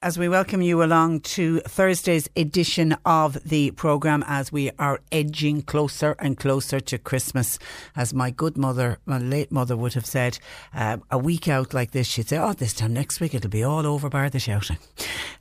As we welcome you along to Thursday's edition of the programme as we are edging closer and closer to Christmas. As my good mother, my late mother would have said, uh, a week out like this, she'd say, Oh, this time next week it'll be all over bar the shouting.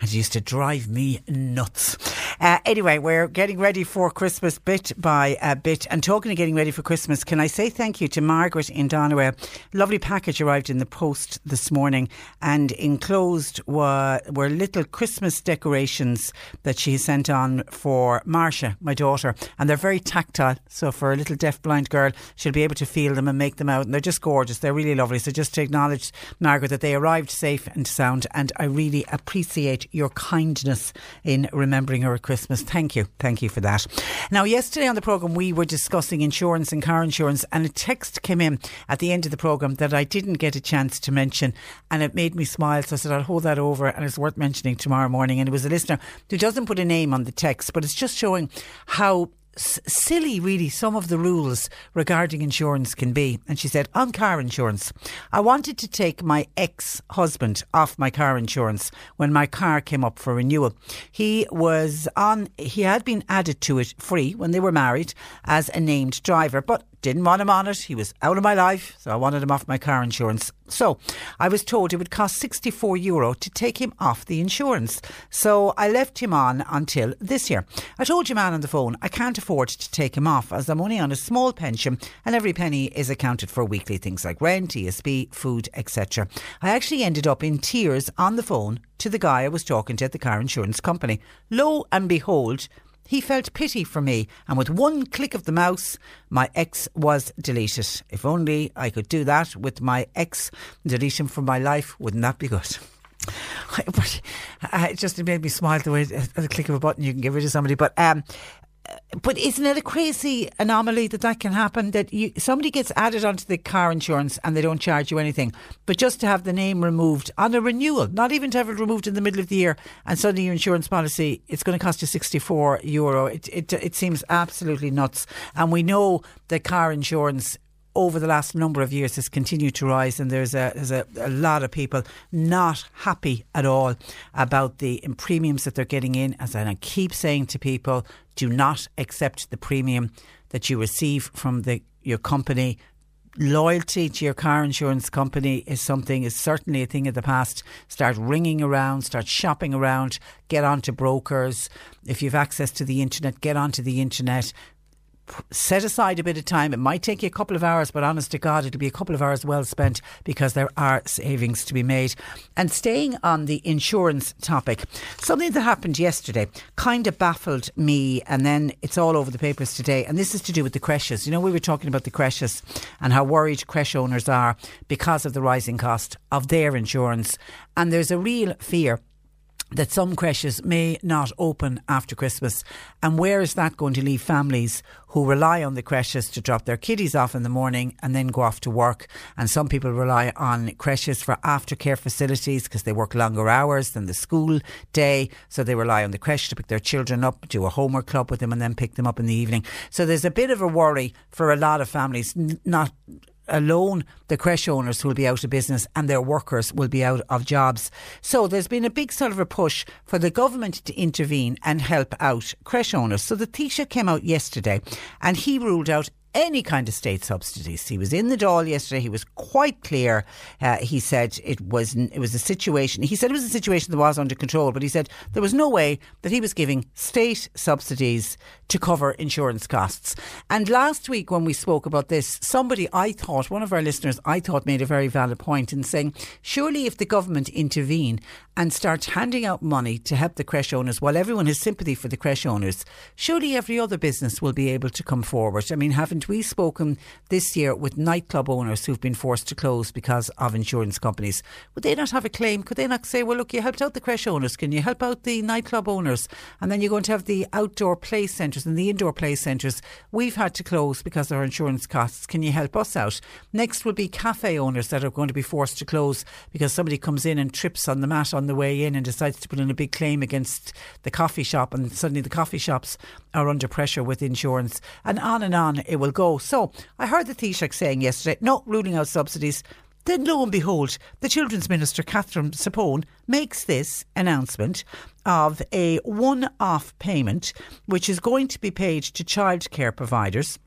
And she used to drive me nuts. Uh, anyway, we're getting ready for Christmas bit by uh, bit. And talking of getting ready for Christmas, can I say thank you to Margaret in Donaway? Lovely package arrived in the post this morning and enclosed were, were little Christmas decorations that she sent on for Marcia, my daughter. And they're very tactile. So for a little deaf-blind girl, she'll be able to feel them and make them out. And they're just gorgeous. They're really lovely. So just to acknowledge, Margaret, that they arrived safe and sound. And I really appreciate your kindness in remembering her at Christmas. Thank you. Thank you for that. Now, yesterday on the programme, we were discussing insurance and car insurance. And a text came in at the end of the programme that I didn't get a chance to mention. And it made me smile. So I said, I'll hold that over. And it's worth mentioning tomorrow morning. And it was a listener who doesn't put a name on the text, but it's just showing how s- silly, really, some of the rules regarding insurance can be. And she said, on car insurance, I wanted to take my ex husband off my car insurance when my car came up for renewal. He was on, he had been added to it free when they were married as a named driver, but didn't want him on it. He was out of my life, so I wanted him off my car insurance. So I was told it would cost 64 euro to take him off the insurance. So I left him on until this year. I told your man on the phone I can't afford to take him off as I'm only on a small pension and every penny is accounted for weekly things like rent, ESB, food, etc. I actually ended up in tears on the phone to the guy I was talking to at the car insurance company. Lo and behold, he felt pity for me, and with one click of the mouse, my ex was deleted. If only I could do that with my ex, delete him from my life, wouldn't that be good? But uh, it just made me smile the way at the click of a button you can get rid of somebody. But um, but isn't it a crazy anomaly that that can happen? That you, somebody gets added onto the car insurance and they don't charge you anything, but just to have the name removed on a renewal, not even to have it removed in the middle of the year, and suddenly your insurance policy it's going to cost you sixty four euro. It, it it seems absolutely nuts, and we know that car insurance over the last number of years has continued to rise, and there's a there's a, a lot of people not happy at all about the premiums that they're getting in. As I keep saying to people, do not accept the premium that you receive from the your company. Loyalty to your car insurance company is something is certainly a thing of the past. Start ringing around start shopping around get onto brokers. If you've access to the internet get onto the internet set aside a bit of time. It might take you a couple of hours, but honest to God, it'll be a couple of hours well spent because there are savings to be made. And staying on the insurance topic, something that happened yesterday kind of baffled me, and then it's all over the papers today. And this is to do with the creches. You know, we were talking about the creches and how worried creche owners are because of the rising cost of their insurance. And there's a real fear that some creches may not open after Christmas. And where is that going to leave families who rely on the creches to drop their kiddies off in the morning and then go off to work? And some people rely on creches for aftercare facilities because they work longer hours than the school day. So they rely on the creche to pick their children up, do a homework club with them, and then pick them up in the evening. So there's a bit of a worry for a lot of families, not alone the creche owners will be out of business and their workers will be out of jobs. So there's been a big sort of a push for the government to intervene and help out creche owners. So the Taoiseach came out yesterday and he ruled out any kind of state subsidies. He was in the Dáil yesterday. He was quite clear. Uh, he said it was it was a situation. He said it was a situation that was under control, but he said there was no way that he was giving state subsidies to cover insurance costs. And last week when we spoke about this, somebody I thought one of our listeners I thought made a very valid point in saying surely if the government intervene and start handing out money to help the creche owners while everyone has sympathy for the creche owners, surely every other business will be able to come forward. I mean, haven't we spoken this year with nightclub owners who've been forced to close because of insurance companies? Would they not have a claim? Could they not say, well, look, you helped out the creche owners, can you help out the nightclub owners? And then you're going to have the outdoor play centres and the indoor play centres. We've had to close because of our insurance costs. Can you help us out? Next will be cafe owners that are going to be forced to close because somebody comes in and trips on the mat on the way in and decides to put in a big claim against the coffee shop, and suddenly the coffee shops are under pressure with insurance, and on and on it will go. So I heard the Taoiseach saying yesterday, not ruling out subsidies. Then lo and behold, the Children's Minister, Catherine Zappone, makes this announcement of a one off payment which is going to be paid to childcare providers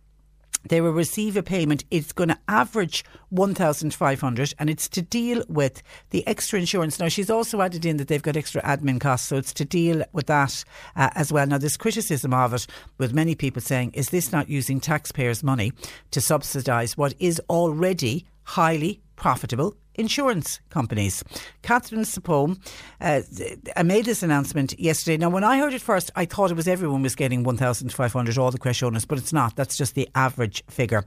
they will receive a payment. It's going to average 1,500 and it's to deal with the extra insurance. Now, she's also added in that they've got extra admin costs, so it's to deal with that uh, as well. Now, there's criticism of it with many people saying, is this not using taxpayers' money to subsidise what is already highly profitable insurance companies. Catherine Zappone uh, made this announcement yesterday. Now, when I heard it first, I thought it was everyone was getting 1,500, all the creche owners, but it's not. That's just the average figure.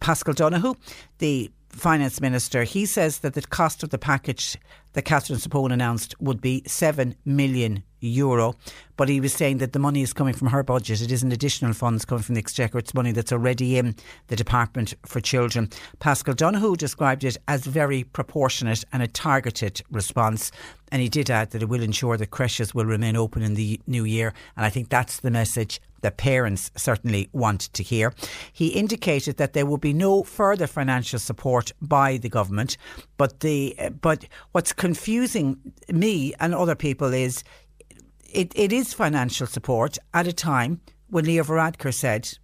Paschal Donohoe, the finance minister, he says that the cost of the package that Catherine Zappone announced would be 7 million euro. But he was saying that the money is coming from her budget. It isn't additional funds coming from the Exchequer. It's money that's already in the Department for Children. Paschal Donohoe described it as very proportionate and a targeted response. And he did add that it will ensure that creches will remain open in the new year. And I think that's the message that parents certainly want to hear. He indicated that there will be no further financial support by the government, but the but what's confusing me and other people is it, it is financial support at a time when Leo Varadkar said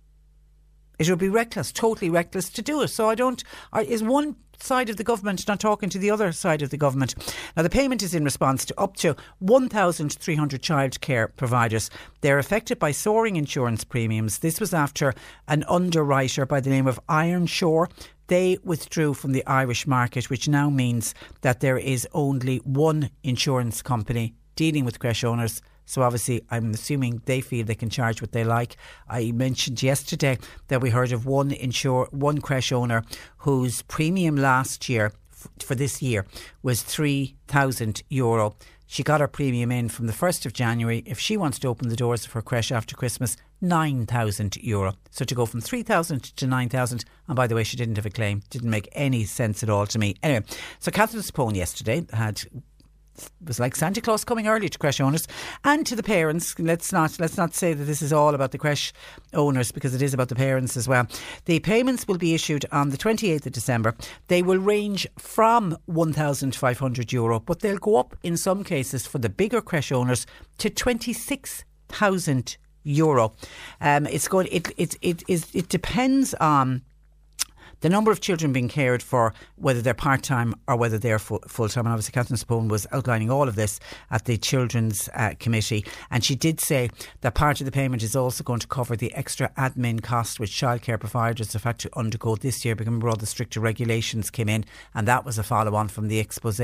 it would be reckless, totally reckless to do it. So I don't. Is one side of the government not talking to the other side of the government? Now the payment is in response to up to 1,300 childcare providers. They're affected by soaring insurance premiums. This was after an underwriter by the name of Ironshore they withdrew from the Irish market, which now means that there is only one insurance company dealing with creche owners so obviously, I'm assuming they feel they can charge what they like. I mentioned yesterday that we heard of one insure one creche owner whose premium last year f- for this year was three thousand euro. She got her premium in from the 1st of January. If she wants to open the doors of her creche after Christmas, 9,000 euro. So to go from 3,000 to 9,000, and by the way, she didn't have a claim, didn't make any sense at all to me. Anyway, so Catherine Zappone yesterday had was like Santa Claus coming early to creche owners and to the parents. Let's not let's not say that this is all about the creche owners because it is about the parents as well. The payments will be issued on the 28th of December. They will range from 1,500 euro, but they'll go up in some cases for the bigger creche owners to 26,000 euro. Um, it's going. It it it is. It depends on the number of children being cared for, whether they're part time or whether they're full time. And obviously, Catherine Zappone was outlining all of this at the Children's uh, Committee. And she did say that part of the payment is also going to cover the extra admin cost which childcare providers have had to undergo this year because all the stricter regulations came in. And that was a follow on from the expose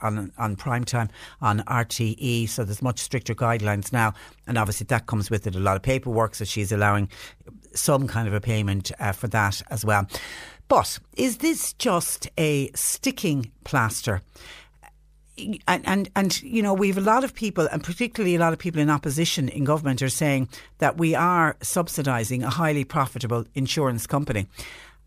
on, on prime time on RTE. So there's much stricter guidelines now. And obviously, that comes with it a lot of paperwork. So she's allowing some kind of a payment uh, for that as well. But is this just a sticking plaster? And, and and you know we've a lot of people and particularly a lot of people in opposition in government are saying that we are subsidising a highly profitable insurance company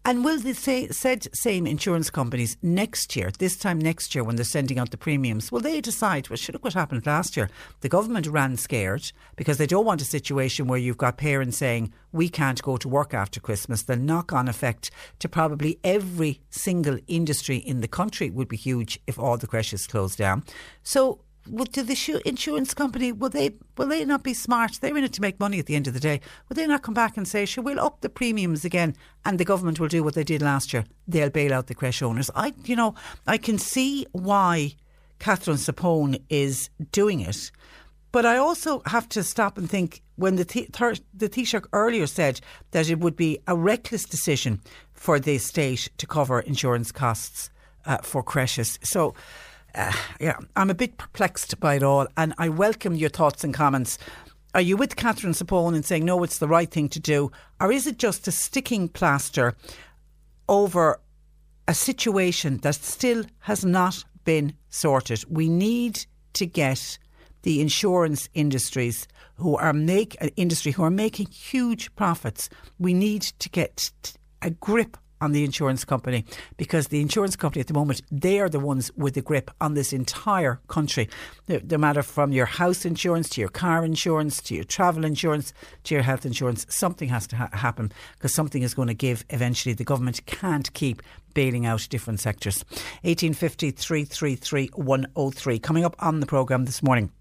and will the say, said same insurance companies next year, this time next year when they're sending out the premiums, will they decide, well, look what happened last year? The government ran scared because they don't want a situation where you've got parents saying, we can't go to work after Christmas. The knock on effect to probably every single industry in the country would be huge if all the creches closed down. So would to the insurance company will they will they not be smart? They're in it to make money at the end of the day. Will they not come back and say, "Sure, we'll up the premiums again," and the government will do what they did last year? They'll bail out the creche owners. I, you know, I can see why Catherine Zappone is doing it, but I also have to stop and think when the the Taoiseach earlier said that it would be a reckless decision for the state to cover insurance costs uh, for creches. So uh, yeah, I'm a bit perplexed by it all, and I welcome your thoughts and comments. Are you with Catherine Zappone in saying no, it's the right thing to do, or is it just a sticking plaster over a situation that still has not been sorted? We need to get the insurance industries who are make uh, industry who are making huge profits. We need to get a grip on the insurance company because the insurance company at the moment they are the ones with the grip on this entire country. No matter from your house insurance to your car insurance to your travel insurance to your health insurance something has to ha- happen because something is going to give eventually. The government can't keep bailing out different sectors. 1850 333 103 coming up on the programme this morning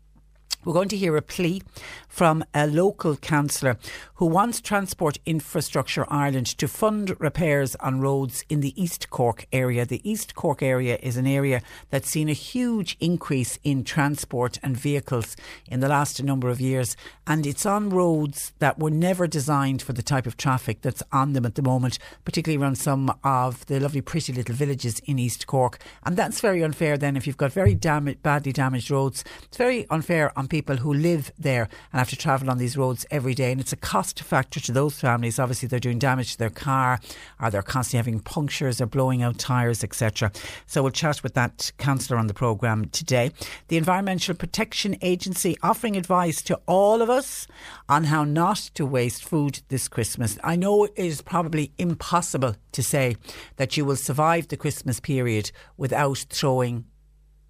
we're going to hear a plea from a local councillor who wants Transport Infrastructure Ireland to fund repairs on roads in the East Cork area. The East Cork area is an area that's seen a huge increase in transport and vehicles in the last number of years, and it's on roads that were never designed for the type of traffic that's on them at the moment, particularly around some of the lovely, pretty little villages in East Cork. And that's very unfair then if you've got very dam- badly damaged roads. It's very unfair on people who live there and have to travel on these roads every day. And it's a cost factor to those families. Obviously, they're doing damage to their car, or they're constantly having punctures or blowing out tyres, etc. So we'll chat with that councillor on the programme today. The Environmental Protection Agency offering advice to all of us on how not to waste food this Christmas. I know it is probably impossible to say that you will survive the Christmas period without throwing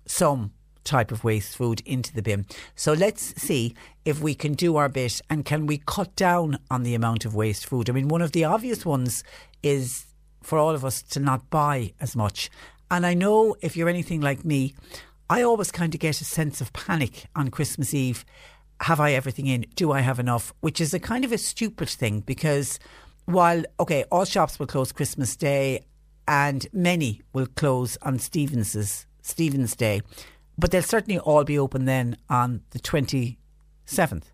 some type of waste food into the bin. So let's see if we can do our bit and can we cut down on the amount of waste food. I mean, one of the obvious ones is for all of us to not buy as much. And I know if you're anything like me, I always kind of get a sense of panic on Christmas Eve. Have I everything in? Do I have enough? Which is a kind of a stupid thing because while, okay, all shops will close Christmas Day and many will close on Stevens's Stephen's Day. But they'll certainly all be open then on the 27th.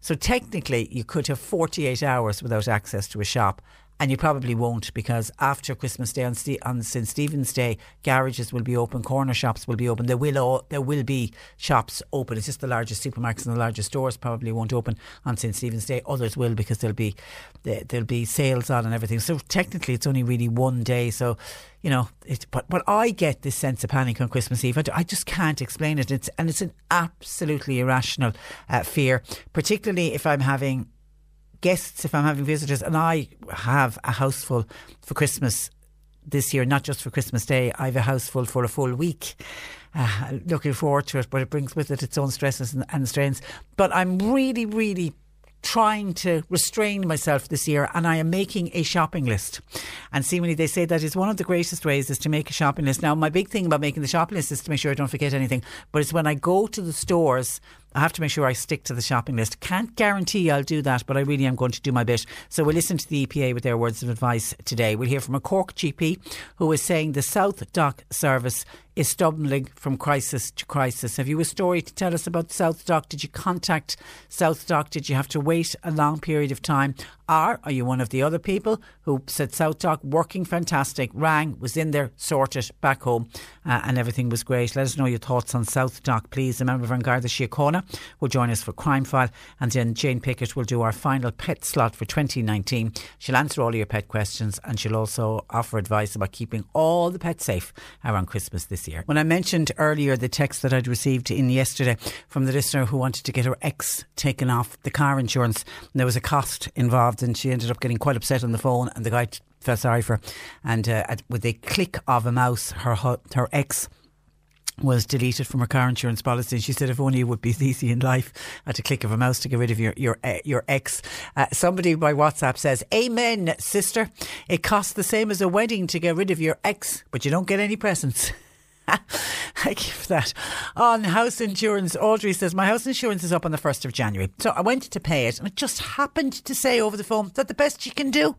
So technically, you could have 48 hours without access to a shop and you probably won't because after Christmas Day on, Ste- on St Stephen's Day, garages will be open, corner shops will be open. There will all, there will be shops open. It's just the largest supermarkets and the largest stores probably won't open on St Stephen's Day. Others will because there'll be there'll be sales on and everything. So technically, it's only really one day. So you know, it, but but I get this sense of panic on Christmas Eve. I, I just can't explain it. It's and it's an absolutely irrational uh, fear, particularly if I'm having guests, if I'm having visitors, and I have a house full for Christmas this year, not just for Christmas Day, I have a house full for a full week. Uh, looking forward to it, but it brings with it its own stresses and, and strains. But I'm really, really trying to restrain myself this year and I am making a shopping list. And seemingly they say that is one of the greatest ways is to make a shopping list. Now, my big thing about making the shopping list is to make sure I don't forget anything. But it's when I go to the stores I have to make sure I stick to the shopping list. Can't guarantee I'll do that, but I really am going to do my bit. So we'll listen to the EPA with their words of advice today. We'll hear from a Cork GP who is saying the SouthDoc service is stumbling from crisis to crisis. Have you a story to tell us about SouthDoc? Did you contact SouthDoc? Did you have to wait a long period of time? Or are you one of the other people who said SouthDoc working fantastic, rang, was in there, sorted, back home, uh, and everything was great? Let us know your thoughts on SouthDoc, please. The member of An Garda Síochána will join us for Crime File, and then Jane Pickett will do our final pet slot for 2019. She'll answer all your pet questions and she'll also offer advice about keeping all the pets safe around Christmas this year. When I mentioned earlier the text that I'd received in yesterday from the listener who wanted to get her ex taken off the car insurance, there was a cost involved, and she ended up getting quite upset on the phone, and the guy felt sorry for her. And uh, with a click of a mouse, her her ex was deleted from her car insurance policy. And she said, if only it would be easy in life at a click of a mouse to get rid of your your uh, your ex. Uh, somebody by WhatsApp says, "Amen, sister. It costs the same as a wedding to get rid of your ex, but you don't get any presents." Thank give that. On house insurance, Audrey says, My house insurance is up on the 1st of January. So I went to pay it and it just happened to say over the phone that the best you can do.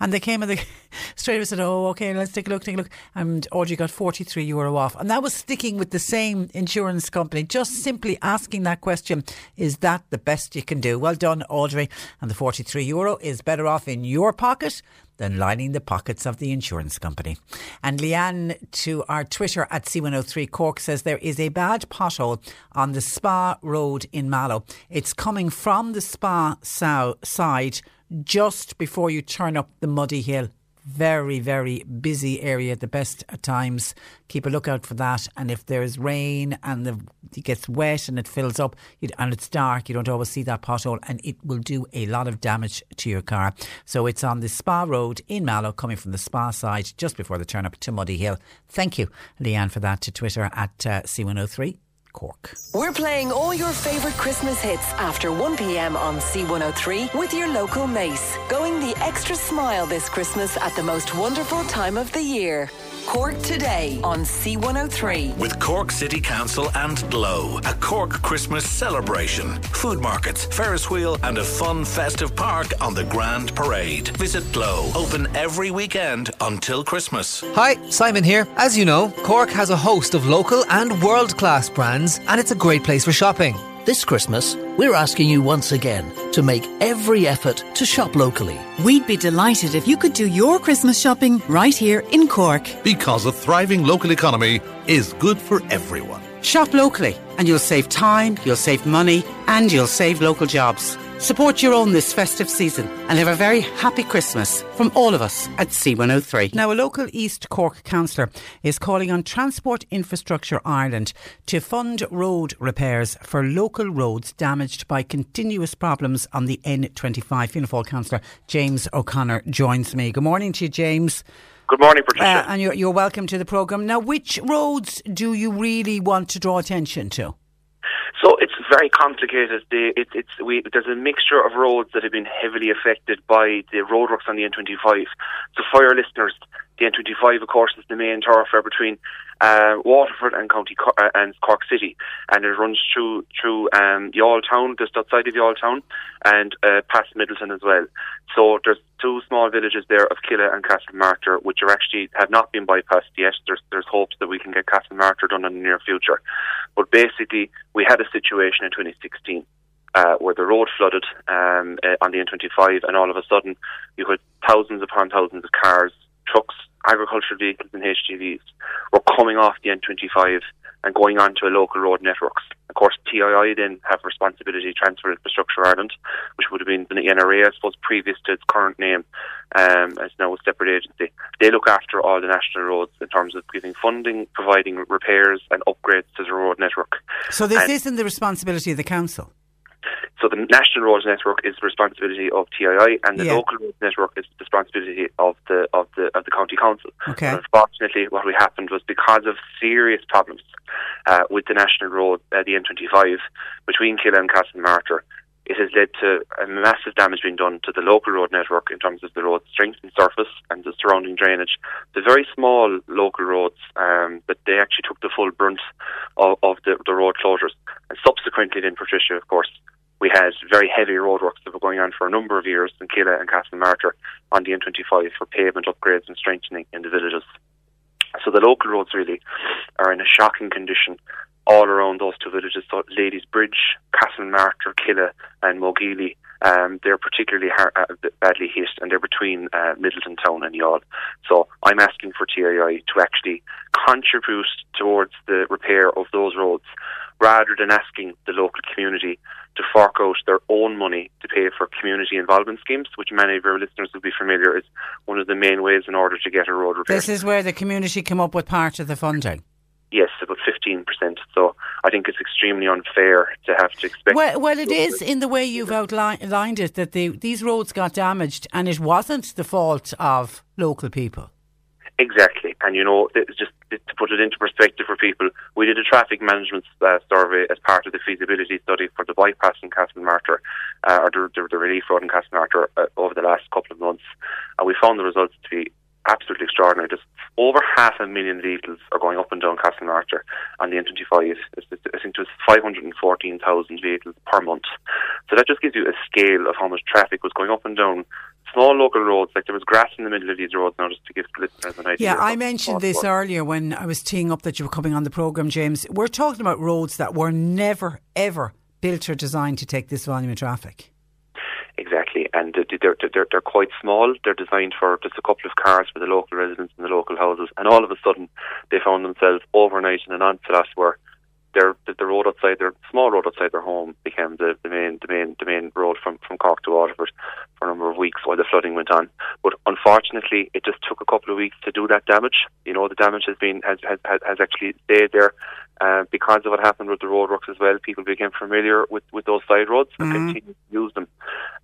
And they came and they straight away said, Oh, okay, let's take a look, take a look. And Audrey got 43 euro off. And that was sticking with the same insurance company, just simply asking that question Is that the best you can do? Well done, Audrey. And the 43 euro is better off in your pocket than lining the pockets of the insurance company. And Leanne to our Twitter at C103 Cork says there is a bad pothole on the Spa Road in Mallow. It's coming from the Spa side just before you turn up the muddy hill very, very busy area at the best at times. Keep a lookout for that. And if there's rain and the, it gets wet and it fills up and it's dark, you don't always see that pothole and it will do a lot of damage to your car. So it's on the Spa Road in Mallow, coming from the Spa side just before the turn up to Muddy Hill. Thank you, Leanne, for that to Twitter at uh, C103. Cork. We're playing all your favourite Christmas hits after 1 pm on C103 with your local Mace. Going the extra smile this Christmas at the most wonderful time of the year. Cork today on C103. With Cork City Council and Glow, a Cork Christmas celebration, food markets, Ferris wheel, and a fun festive park on the Grand Parade. Visit Glow, open every weekend until Christmas. Hi, Simon here. As you know, Cork has a host of local and world class brands, and it's a great place for shopping. This Christmas, we're asking you once again to make every effort to shop locally. We'd be delighted if you could do your Christmas shopping right here in Cork. Because a thriving local economy is good for everyone. Shop locally and you'll save time, you'll save money, and you'll save local jobs. Support your own this festive season and have a very happy Christmas from all of us at C103. Now, a local East Cork councillor is calling on Transport Infrastructure Ireland to fund road repairs for local roads damaged by continuous problems on the N25. Fianna Fáil councillor James O'Connor joins me. Good morning to you, James. Good morning, Patricia. Uh, and you're, you're welcome to the programme. Now, which roads do you really want to draw attention to? So it's very complicated. The, it, it's we, there's a mixture of roads that have been heavily affected by the roadworks on the N25. So for your listeners, the N25, of course, is the main thoroughfare between uh, Waterford and County uh, and Cork City, and it runs through through um, Youghal Town, just outside of Youghal Town, and uh, past Midleton as well. So there's two small villages there of Killeagh and Castlemartyr, which are actually have not been bypassed yet. There's there's hopes that we can get Castlemartyr done in the near future, but basically we had a situation in 2016. Uh, where the road flooded um, uh, on the N25, and all of a sudden you had thousands upon thousands of cars, trucks, agricultural vehicles and HGVs were coming off the N25 and going on to a local road networks. Of course, TII then have responsibility Transport Infrastructure Ireland, which would have been the NRA, I suppose, previous to its current name, um, as now a separate agency. They look after all the national roads in terms of giving funding, providing repairs and upgrades to the road network. So this and isn't the responsibility of the council? So the National Roads Network is the responsibility of TII, and the yeah. local roads network is the responsibility of the of the of the county council. Okay. And unfortunately, what we happened was because of serious problems uh, with the national road, uh, the N25, between Killeagh and Castlemartyr, it has led to a massive damage being done to the local road network in terms of the road strength and surface and the surrounding drainage. The very small local roads, um, but they actually took the full brunt of, of the, the road closures. And subsequently, then Patricia, of course, we had very heavy roadworks that were going on for a number of years in Killeagh and Castlemartyr on the N25 for pavement upgrades and strengthening in the villages. So the local roads really are in a shocking condition all around those two villages. So Ladysbridge, Castlemartyr, Killeagh and Mogeely, um, they're particularly hard, uh, badly hit and they're between uh, Midleton Town and Youghal. So I'm asking for TII to actually contribute towards the repair of those roads rather than asking the local community to fork out their own money to pay for community involvement schemes, which many of your listeners will be familiar is one of the main ways in order to get a road repaired. This is where the community come up with part of the funding. Yes, about 15%. So I think it's extremely unfair to have to expect. Well, well it is in the way you've outlined it that the, these roads got damaged and it wasn't the fault of local people. Exactly. And, you know, just to put it into perspective for people, we did a traffic management uh, survey as part of the feasibility study for the bypass in Castlemartyr, uh, or the, the, the, relief road in Castlemartyr uh, over the last couple of months. And we found the results to be absolutely extraordinary. Just over half a million vehicles are going up and down Castlemartyr on the N25. I think it was 514,000 vehicles per month. So that just gives you a scale of how much traffic was going up and down small local roads. Like there was grass in the middle of these roads now, just to give listeners an idea. Yeah, I mentioned this earlier when I was teeing up that you were coming on the programme, James. We're talking about roads that were never, ever built or designed to take this volume of traffic. Exactly, and they're, they're, they're quite small. They're designed for just a couple of cars for the local residents and the local houses, and all of a sudden they found themselves overnight in an onslaught where their the, road outside their small road outside their home became the, the main the main the main road from, from Cork to Waterford for a number of weeks while the flooding went on. But unfortunately, it just took a couple of weeks to do that damage. You know, the damage has been has has, has actually stayed there. Uh, because of what happened with the roadworks as well, people became familiar with, with those side roads and mm-hmm. continued to use them.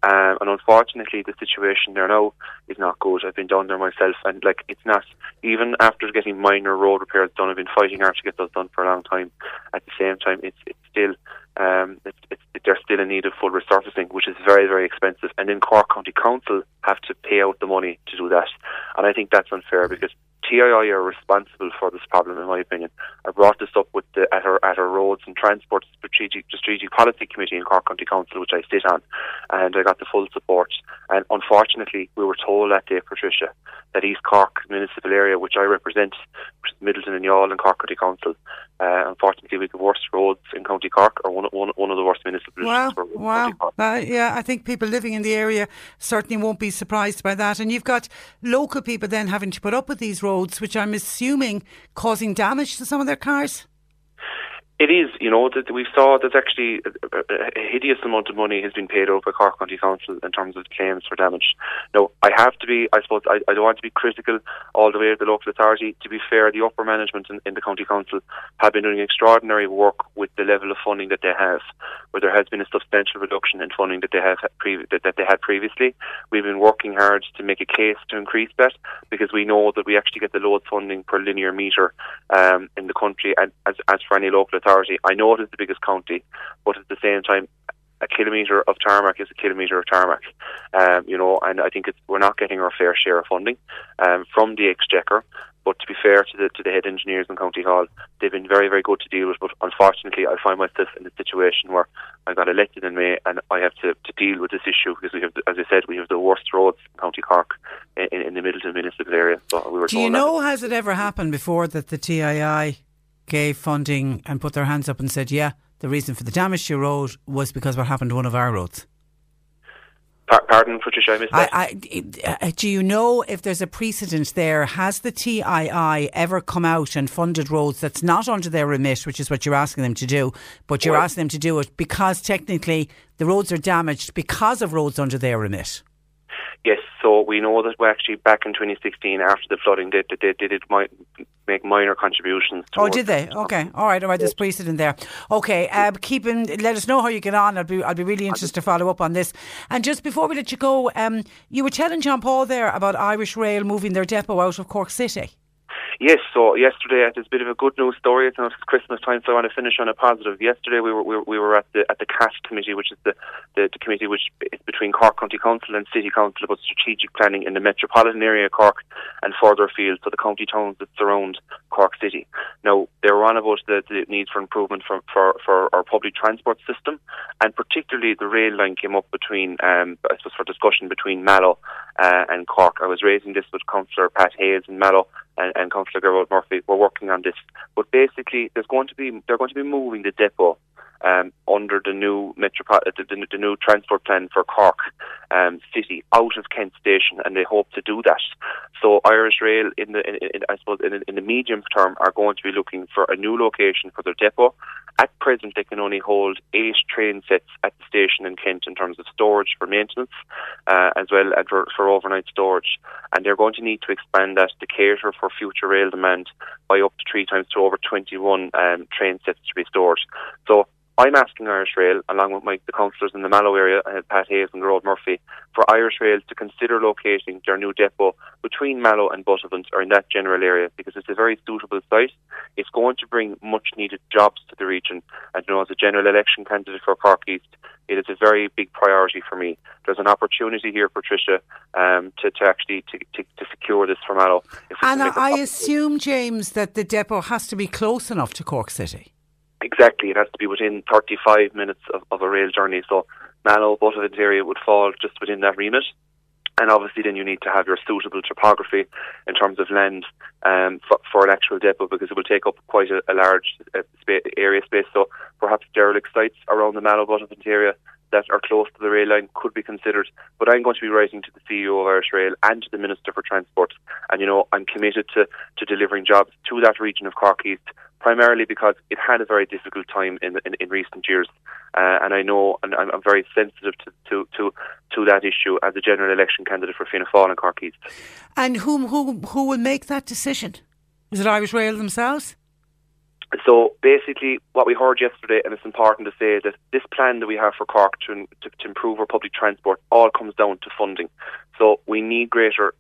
Um, and unfortunately, the situation there now is not good. I've been down there myself, and like it's not even after getting minor road repairs done. I've been fighting hard to get those done for a long time. At the same time, it's it's still um, it's, it's, they're still in need of full resurfacing, which is very, very expensive. And then Cork County Council have to pay out the money to do that. And I think that's unfair because TII are responsible for this problem, in my opinion. I brought this up with the, at our at our roads and transport strategic strategic policy committee in Cork County Council, which I sit on, and I got the full support. And unfortunately, we were told that day, Patricia, that East Cork municipal area, which I represent, which is Midleton and Youghal and Cork County Council, uh, unfortunately, we have the worst roads in County Cork, or one, one, one of the worst municipal Wow, wow. Uh, yeah, I think people living in the area certainly won't be surprised by that. And you've got local people then having to put up with these roads, which I'm assuming causing damage to some of their cars. It is, you know, that we saw that actually a, hideous amount of money has been paid out by Cork County Council in terms of claims for damage. Now, I have to be, I suppose, I, I don't want to be critical all the way of the local authority. To be fair, the upper management in, in the County Council have been doing extraordinary work with the level of funding that they have, where there has been a substantial reduction in funding that they have that, that they had previously. We've been working hard to make a case to increase that because we know that we actually get the lowest funding per linear metre um, in the country, and as, as for any local authority. I know it is the biggest county, but at the same time, a kilometre of tarmac is a kilometre of tarmac, um, you know, and I think it's, we're not getting our fair share of funding um, from the Exchequer. But to be fair to the to the head engineers in County Hall, they've been very very good to deal with. But unfortunately, I find myself in a situation where I got elected in May, and I have to, to deal with this issue because we have, as I said, we have the worst roads in County Cork in, in the Midleton municipal area. So we were. Do you know has it ever happened before that the TII gave funding and put their hands up and said, yeah, the reason for the damage to your road was because what happened to one of our roads? Pardon, Patricia, I missed that. I, I, do you know if there's a precedent there? Has the TII ever come out and funded roads that's not under their remit, which is what you're asking them to do, but you're well, asking them to do it because technically the roads are damaged because of roads under their remit? Yes, so we know that we actually back in 2016 after the flooding they, they, they did make minor contributions. To Oh, did they? Okay, all right, all right. There's precedent there. Okay, uh, keeping. Let us know how you get on. I'll be I'll be really interested to follow up on this. And just before we let you go, um, you were telling John Paul there about Irish Rail moving their depot out of Cork City. Yes, so yesterday it's a bit of a good news story. It's, it's Christmas time, so I want to finish on a positive. Yesterday we were we we were at the at the CAT committee, which is the, the, the committee which is between Cork County Council and City Council about strategic planning in the metropolitan area of Cork and further afield, so the county towns that surround Cork City. Now they were on about the, the need for improvement for, for for our public transport system, and particularly the rail line came up between um, I suppose for discussion between Mallow uh, and Cork. I was raising this with Councillor Pat Hayes in Mallow and, and Councillor Murphy were working on this. But basically, there's going to be they're going to be moving the depot um, under the new uh, the, the, the, new transport plan for Cork um, City out of Kent Station, and they hope to do that. So Irish Rail, in the in, in, I suppose in, in the medium term, are going to be looking for a new location for their depot. At present, they can only hold eight train sets at the station in Kent in terms of storage for maintenance, uh, as well as for, for overnight storage. And they're going to need to expand that to cater for future rail demand by up to three times to over 21 um, train sets to be stored. So I'm asking Irish Rail, along with my, the councillors in the Mallow area, uh, Pat Hayes and Gerald Murphy, for Irish Rail to consider locating their new depot between Mallow and Buttevant or in that general area because it's a very suitable site. It's going to bring much needed jobs to the region. And you know, as a general election candidate for Cork East, it is a very big priority for me. There's an opportunity here, Patricia, um, to, to actually to, to, to secure this for Mallow. And I assume, James, that the depot has to be close enough to Cork City. Exactly, it has to be within 35 minutes of, of a rail journey. So Mallow, Buttevant area would fall just within that remit. And obviously, then you need to have your suitable topography in terms of land um, for, for, an actual depot because it will take up quite a, a large uh, area space. So perhaps derelict sites around the Mallow Buttevant area that are close to the rail line could be considered. But I'm going to be writing to the CEO of Irish Rail and to the Minister for Transport. And, you know, I'm committed to, to delivering jobs to that region of Cork East, primarily because it had a very difficult time in, in, in recent years. Uh, and I know, and I'm, I'm very sensitive to, to, to, to, that issue as a general election candidate for Fianna Fáil and Cork East. And who, who, who will make that decision? Is it Irish Rail themselves? So basically, what we heard yesterday, and it's important to say that this plan that we have for Cork to, to, to improve our public transport all comes down to funding. So we need greater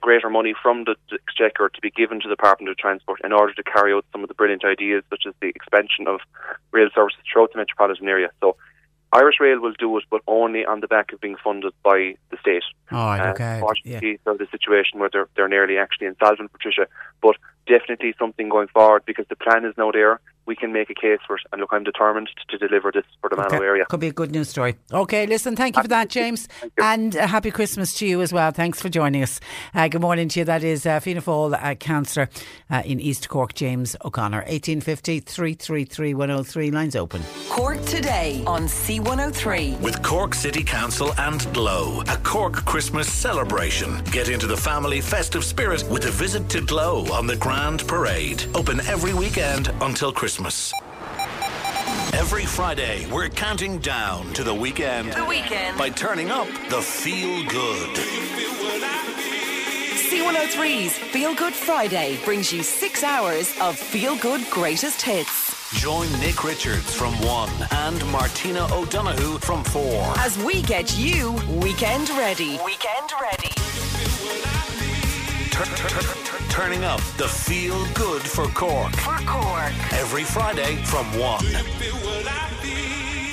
greater money from the exchequer to be given to the Department of Transport in order to carry out some of the brilliant ideas, such as the expansion of rail services throughout the metropolitan area. So Irish Rail will do it, but only on the back of being funded by the state. Oh, uh, okay. Unfortunately, yeah. a situation where they're, they're nearly actually insolvent, Patricia. But definitely something going forward because the plan is now there. We can make a case for it. And look, I'm determined to deliver this for the Mallow okay. area. Could be a good news story. Okay, listen, thank you for that, James. And a happy Christmas to you as well. Thanks for joining us. Uh, good morning to you. That is uh, Fianna Fáil uh, Councillor uh, in East Cork, James O'Connor. 1850 333 103. Lines open. Cork today on C103. With Cork City Council and Glow. A Cork Christmas celebration. Get into the family festive spirit with a visit to Glow on the Grand Grand Parade. Open every weekend until Christmas. Every Friday, we're counting down to the weekend. The weekend. By turning up the Feel Good. C103's Feel Good Friday brings you six hours of Feel Good greatest hits. Join Nick Richards from 1 and Martina O'Donoghue from 4. As we get you weekend ready. Weekend ready. Turn, turn, turn turning up the feel good for Cork. For Cork. Every Friday from 1.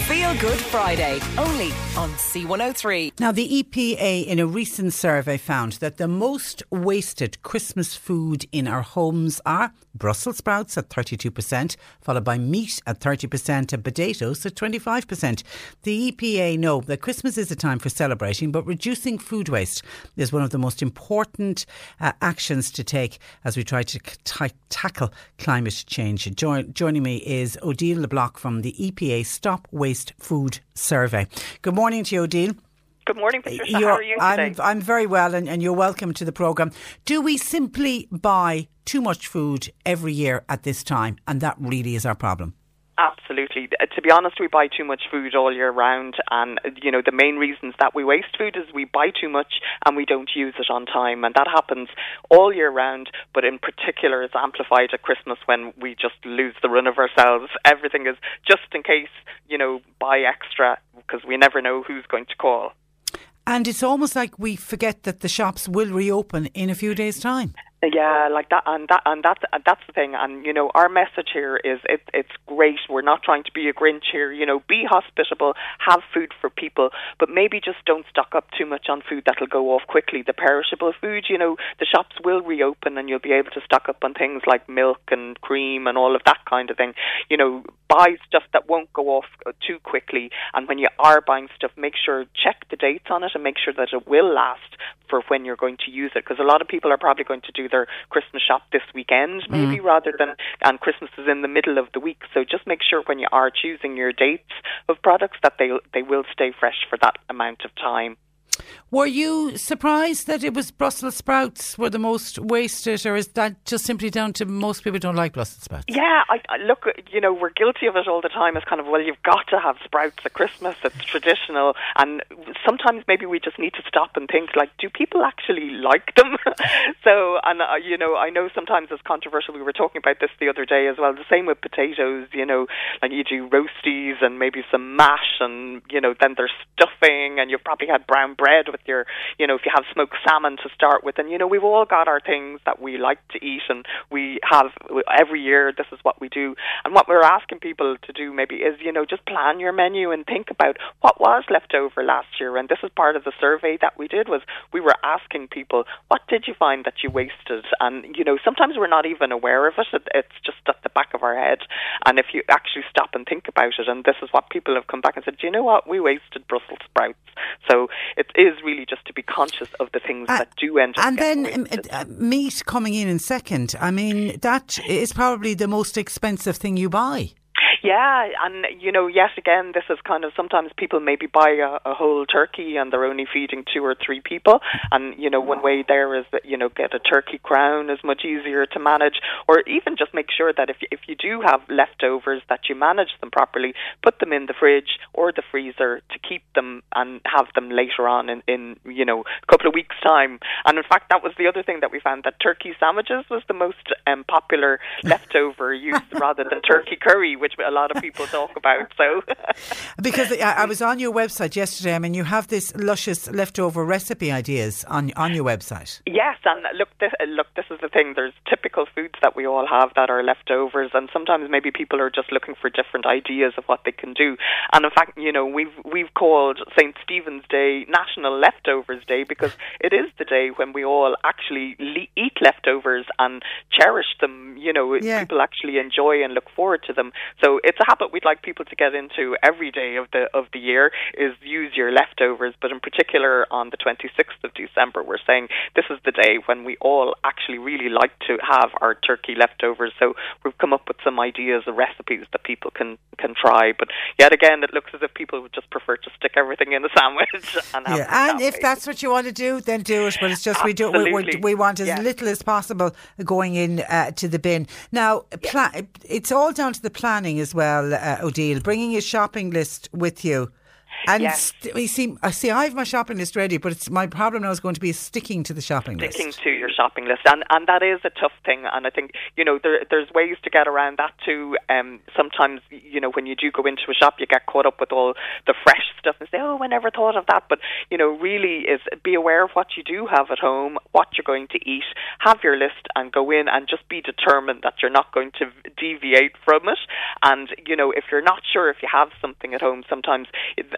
Feel Good Friday, only on C103. Now, the EPA in a recent survey found that the most wasted Christmas food in our homes are Brussels sprouts at 32%, followed by meat at 30% and potatoes at 25%. The EPA know that Christmas is a time for celebrating, but reducing food waste is one of the most important uh, actions to take as we try to t- tackle climate change. joining me is Odile Le Bolloch from the EPA Stop Waste Waste Food Survey. Good morning to you, Odile. Good morning, Patricia. You're, How are you today? I'm, I'm very well, and, and you're welcome to the programme. Do we simply buy too much food every year at this time, and that really is our problem? Absolutely. Uh, to be honest, we buy too much food all year round, and you know the main reasons that we waste food is we buy too much and we don't use it on time, and that happens all year round. But in particular, it's amplified at Christmas when we just lose the run of ourselves. Everything is just in case, you know, buy extra because we never know who's going to call. And it's almost like we forget that the shops will reopen in a few days' time. Yeah, like that, and that, and that's that's the thing. And you know, our message here is it, it's great. We're not trying to be a Grinch here. You know, be hospitable, have food for people, but maybe just don't stock up too much on food that'll go off quickly. The perishable food, you know, the shops will reopen, and you'll be able to stock up on things like milk and cream and all of that kind of thing. You know, buy stuff that won't go off too quickly. And when you are buying stuff, make sure check the dates on it and make sure that it will last for when you're going to use it. Because a lot of people are probably going to do their Christmas shop this weekend, mm. maybe mm. rather than, and Christmas is in the middle of the week. So just make sure when you are choosing your dates of products that they they will stay fresh for that amount of time. Were you surprised that it was Brussels sprouts were the most wasted, or is that just simply down to most people don't like Brussels sprouts? Yeah, I, I look, you know, we're guilty of it all the time. It's kind of well, you've got to have sprouts at Christmas. It's traditional, and sometimes maybe we just need to stop and think, like, do people actually like them? so, and uh, you know, I know sometimes it's controversial. We were talking about this the other day as well. The same with potatoes. You know, like you do roasties and maybe some mash, and you know, then there's stuffing, and you've probably had brown bread with your, you know, if you have smoked salmon to start with, and you know, we've all got our things that we like to eat, and we have every year. This is what we do, and what we're asking people to do maybe is, you know, just plan your menu and think about what was left over last year. And this is part of the survey that we did was we were asking people, what did you find that you wasted? And you know, sometimes we're not even aware of it. It's just at the back of our head. And if you actually stop and think about it, and this is what people have come back and said, do you know what? We wasted Brussels sprouts. So it is really just to be conscious of the things uh, that do end up. And then um, uh, meat coming in in second. I mean, that is probably the most expensive thing you buy. Yeah, and you know, yet again, this is kind of sometimes people maybe buy a, a whole turkey and they're only feeding two or three people, and you know, one way there is that you know, get a turkey crown is much easier to manage, or even just make sure that if if you do have leftovers, that you manage them properly, put them in the fridge or the freezer to keep them and have them later on in in you know a couple of weeks time. And in fact, that was the other thing that we found that turkey sandwiches was the most um, popular leftover use rather than turkey curry, which a lot of people talk about. So, because I was on your website yesterday, I mean, you have this luscious leftover recipe ideas on on your website. Yes, and look, this, uh, look, this is the thing. There's typical foods that we all have that are leftovers, and sometimes maybe people are just looking for different ideas of what they can do. And in fact, you know, we've we've called St. Stephen's Day National Leftovers Day because it is the day when we all actually le- eat leftovers and cherish them. You know, yeah. people actually enjoy and look forward to them. So it's a habit we'd like people to get into every day of the of the year is use your leftovers. But in particular, on the 26th of December, we're saying this is the day when we all actually really like to have our turkey leftovers. So we've come up with some ideas of recipes that people can can try. But yet again, it looks as if people would just prefer to stick everything in a sandwich. And yeah, and if that's what you want to do, then do it. But it's just Absolutely. we do we, we want as yeah. little as possible going in uh, to the bin. Now, yeah. it's all down to the planning as well, uh, Odile. Bringing a shopping list with you. And st- see, I see, I have my shopping list ready, but it's my problem now is going to be sticking to the shopping sticking list. Sticking to your shopping list, and and that is a tough thing. And I think you know there there's ways to get around that too. Um, sometimes you know when you do go into a shop, you get caught up with all the fresh stuff and say, oh, I never thought of that. But you know, really is be aware of what you do have at home, what you're going to eat, have your list, and go in and just be determined that you're not going to deviate from it. And you know, if you're not sure if you have something at home, sometimes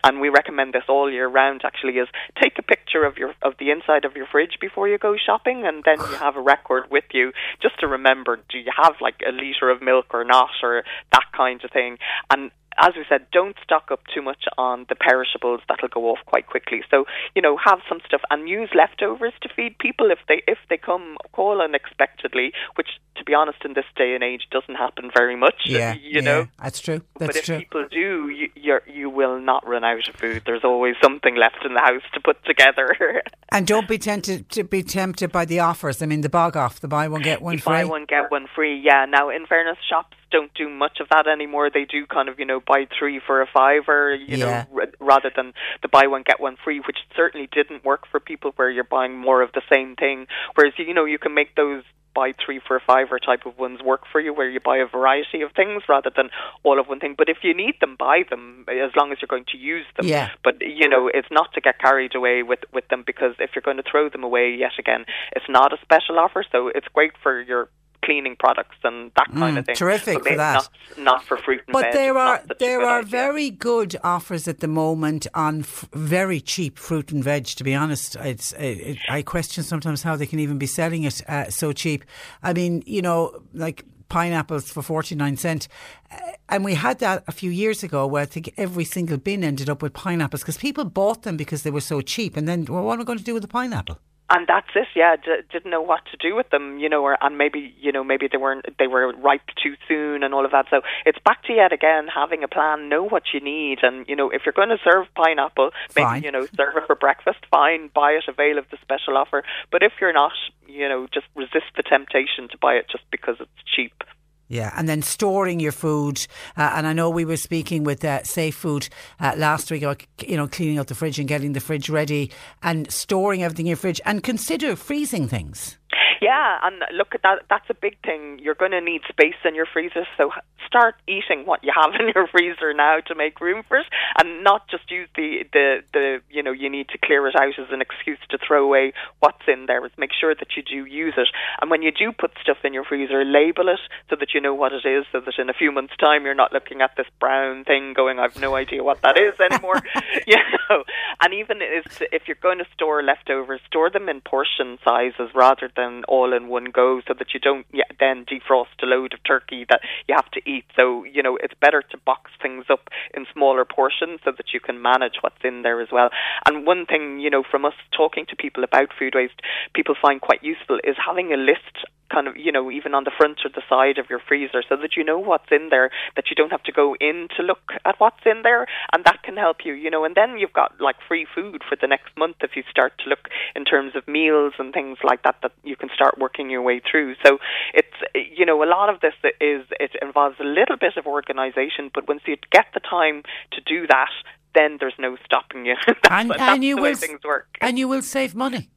and and we recommend this all year round actually, is take a picture of your of the inside of your fridge before you go shopping, and then you have a record with you just to remember: do you have like a liter of milk or not, or that kind of thing, and as we said, don't stock up too much on the perishables that'll go off quite quickly. So, you know, have some stuff and use leftovers to feed people if they if they come call unexpectedly, which to be honest in this day and age doesn't happen very much. Yeah, you yeah, know. That's true. That's but if true. people do, you you're, you will not run out of food. There's always something left in the house to put together. and don't be tempted to be tempted by the offers. I mean the bog off, the buy one get one you free. Buy one get one free. Yeah. Now in fairness shops don't do much of that anymore. They do kind of, you know, buy three for a fiver, you yeah. know, r- rather than the buy one get one free, which certainly didn't work for people where you're buying more of the same thing. Whereas, you know, you can make those buy three for a fiver type of ones work for you, where you buy a variety of things rather than all of one thing. But if you need them, buy them as long as you're going to use them. Yeah. But you know, it's not to get carried away with with them because if you're going to throw them away yet again, it's not a special offer. So it's great for your cleaning products and that kind mm, of thing. Terrific but for that. Not, not, for fruit and but veg. there are there are idea. very good offers at the moment on f- very cheap fruit and veg. To be honest, it's it, it, I question sometimes how they can even be selling it uh, so cheap. I mean, you know, like pineapples for 49 cent uh, and we had that a few years ago where I think every single bin ended up with pineapples because people bought them because they were so cheap and then well, what am I going to do with the pineapple and that's it. Yeah, D- didn't know what to do with them, you know, or and maybe you know maybe they weren't they were ripe too soon and all of that. So it's back to yet again having a plan, know what you need, and you know if you're going to serve pineapple, maybe Fine. you know serve it for breakfast. Fine, buy it, avail of the special offer. But if you're not, you know, just resist the temptation to buy it just because it's cheap. Yeah, and then storing your food. Uh, and I know we were speaking with uh, Safe Food uh, last week about you know cleaning out the fridge and getting the fridge ready and storing everything in your fridge and consider freezing things. Yeah, and look at that. That's a big thing. You're going to need space in your freezer, so start eating what you have in your freezer now to make room for it, and not just use the the the you know you need to clear it out as an excuse to throw away what's in there. Is make sure that you do use it, and when you do put stuff in your freezer, label it so that you know what it is, so that in a few months' time you're not looking at this brown thing going, I've no idea what that is anymore. you know, and even if if you're going to store leftovers, store them in portion sizes rather than all in one go so that you don't then defrost a load of turkey that you have to eat. So, you know, it's better to box things up in smaller portions so that you can manage what's in there as well. And one thing, you know, from us talking to people about food waste, people find quite useful is having a list kind of, you know, even on the front or the side of your freezer so that you know what's in there, that you don't have to go in to look at what's in there. And that can help you, you know, and then you've got like free food for the next month if you start to look in terms of meals and things like that, that you can start working your way through. So it's, you know, a lot of this is, it involves a little bit of organization, but once you get the time to do that, then there's no stopping you. that's And, and you will things work. and you will save money.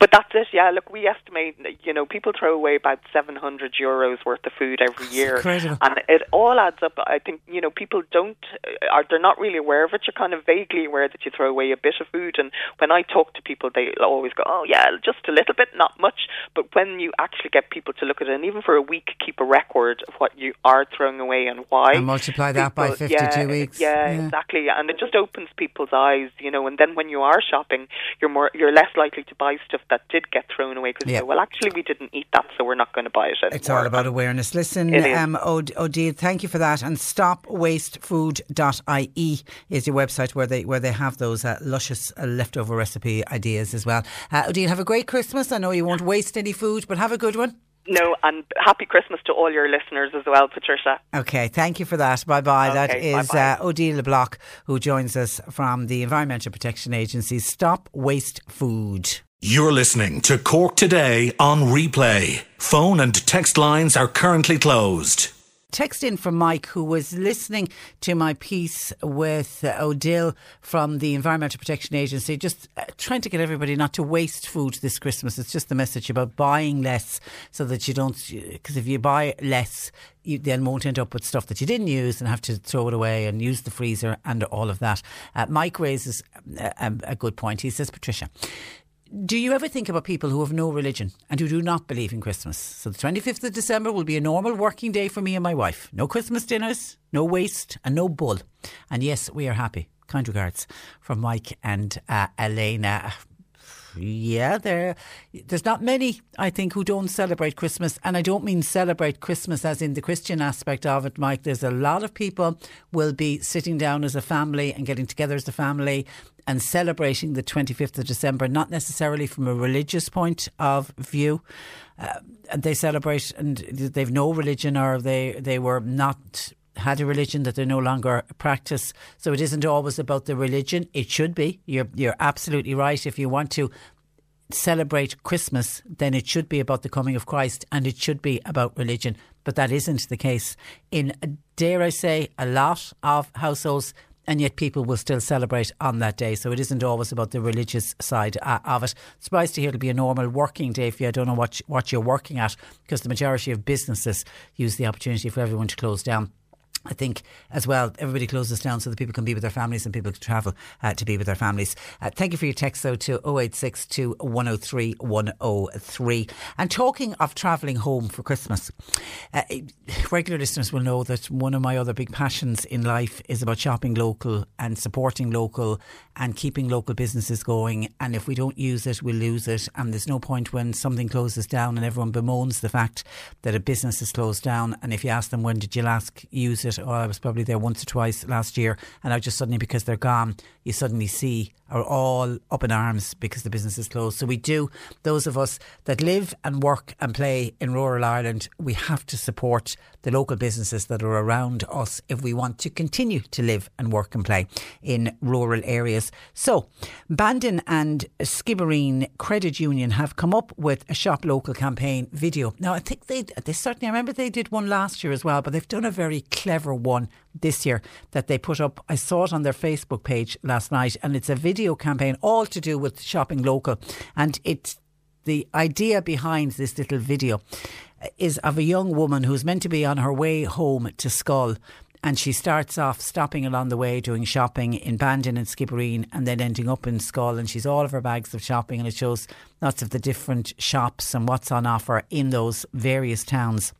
But that's it, yeah. Look, we estimate, you know, people throw away about 700 euros worth of food every year. incredible. And it all adds up. I think, you know, people don't, uh, are they're not really aware of it. You're kind of vaguely aware that you throw away a bit of food. And when I talk to people, they always go, oh, yeah, just a little bit, not much. But when you actually get people to look at it, and even for a week, keep a record of what you are throwing away and why. And multiply that by 52 yeah, weeks. Yeah, Yeah. exactly. And it just opens people's eyes, you know. And then when you are shopping, you're more, you're less likely to buy stuff that did get thrown away because Yeah. well, actually, we didn't eat that, so we're not going to buy it anymore. It's all about awareness. Listen, is. um, Od- Odile, thank you for that. And stopwastefood.ie is your website where they where they have those uh, luscious uh, leftover recipe ideas as well. Uh, Odile, have a great Christmas. I know you won't waste any food, but have a good one. No, and happy Christmas to all your listeners as well, Patricia. Okay, thank you for that. Bye bye. that Okay, is bye-bye. uh, Odile Le Bolloch, who joins us from the Environmental Protection Agency. Stop Waste Food. You're listening to Cork Today on replay. Phone and text lines are currently closed. text in from Mike, who was listening to my piece with uh, Odile from the Environmental Protection Agency, just uh, trying to get everybody not to waste food this Christmas. It's just the message about buying less so that you don't, because if you buy less, you then won't end up with stuff that you didn't use and have to throw it away and use the freezer and all of that. Uh, Mike raises a, a, a good point. He says, Patricia, do you ever think about people who have no religion and who do not believe in Christmas? So the 25th of December will be a normal working day for me and my wife. No Christmas dinners, no waste, and no bull. And yes, we are happy. Kind regards from Mike and uh, Elena. Yeah, there. There's not many, I think, who don't celebrate Christmas, and I don't mean celebrate Christmas as in the Christian aspect of it, Mike. There's a lot of people will be sitting down as a family and getting together as a family and celebrating the 25th of December, not necessarily from a religious point of view. Uh, they celebrate, and they've no religion, or they they were not had a religion that they no longer practice. So it isn't always about the religion. It should be. You're you're absolutely right. If you want to celebrate Christmas, then it should be about the coming of Christ and it should be about religion. But that isn't the case in dare I say a lot of households. And yet, people will still celebrate on that day. So, it isn't always about the religious side uh, of it. Surprised to hear it'll be a normal working day for you. I don't know what, what you're working at because the majority of businesses use the opportunity for everyone to close down. I think as well, everybody closes down so that people can be with their families and people can travel uh, to be with their families. Uh, thank you for your text though to 0862 103 103. And talking of travelling home for Christmas, uh, regular listeners will know that one of my other big passions in life is about shopping local and supporting local and keeping local businesses going. And if we don't use it, we'll lose it. And there's no point when something closes down and everyone bemoans the fact that a business is closed down. And if you ask them, when did you last use it? Oh, I was probably there once or twice last year. And now just suddenly, because they're gone, you suddenly see are all up in arms because the business is closed. So we do, those of us that live and work and play in rural Ireland, we have to support the local businesses that are around us if we want to continue to live and work and play in rural areas. So Bandon and Skibbereen Credit Union have come up with a shop local campaign video. Now I think they they certainly I remember they did one last year as well, but they've done a very clever one this year that they put up. I saw it on their Facebook page last night, and it's a video campaign all to do with shopping local. And it's the idea behind this little video uh, is of a young woman who's meant to be on her way home to Schull. And she starts off stopping along the way doing shopping in Bandon and Skibbereen and then ending up in Schull. And she's all of her bags of shopping and it shows lots of the different shops and what's on offer in those various towns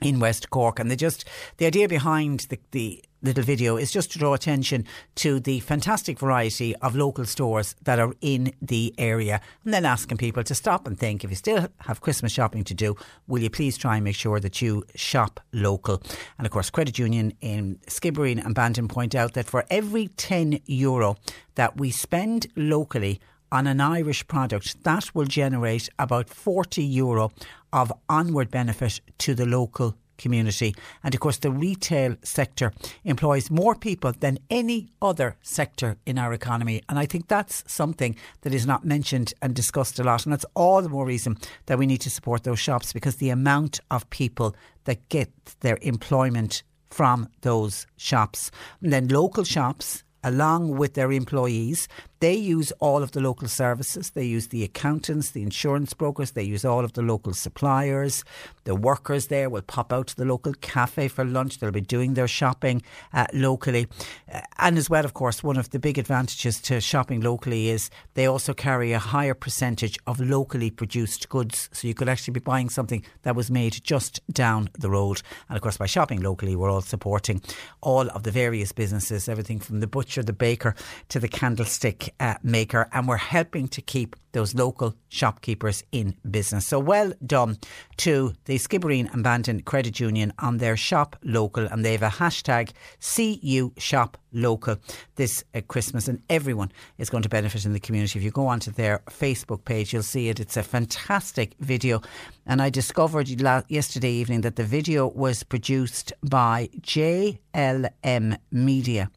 in West Cork. And they just, the idea behind the, the little video is just to draw attention to the fantastic variety of local stores that are in the area and then asking people to stop and think if you still have Christmas shopping to do, will you please try and make sure that you shop local? And of course, Credit Union in Skibbereen and Bandon point out that for every 10 euro that we spend locally on an Irish product, that will generate about 40 euro of onward benefit to the local community. And of course, the retail sector employs more people than any other sector in our economy. And I think that's something that is not mentioned and discussed a lot. And that's all the more reason that we need to support those shops because the amount of people that get their employment from those shops. And then local shops along with their employees they use all of the local services. They use the accountants, the insurance brokers. They use all of the local suppliers. The workers there will pop out to the local cafe for lunch. They'll be doing their shopping uh, locally. Uh, and as well, of course, one of the big advantages to shopping locally is they also carry a higher percentage of locally produced goods. So you could actually be buying something that was made just down the road. And of course, by shopping locally, we're all supporting all of the various businesses, everything from the butcher, the baker to the candlestick uh, maker, and we're helping to keep those local shopkeepers in business. So well done to the Skibbereen and Bandon Credit Union on their shop local, and they have a hashtag CU Shop Local this uh, Christmas, and everyone is going to benefit in the community. If you go onto their Facebook page, you'll see it. It's a fantastic video, and I discovered yesterday evening that the video was produced by JLM Media.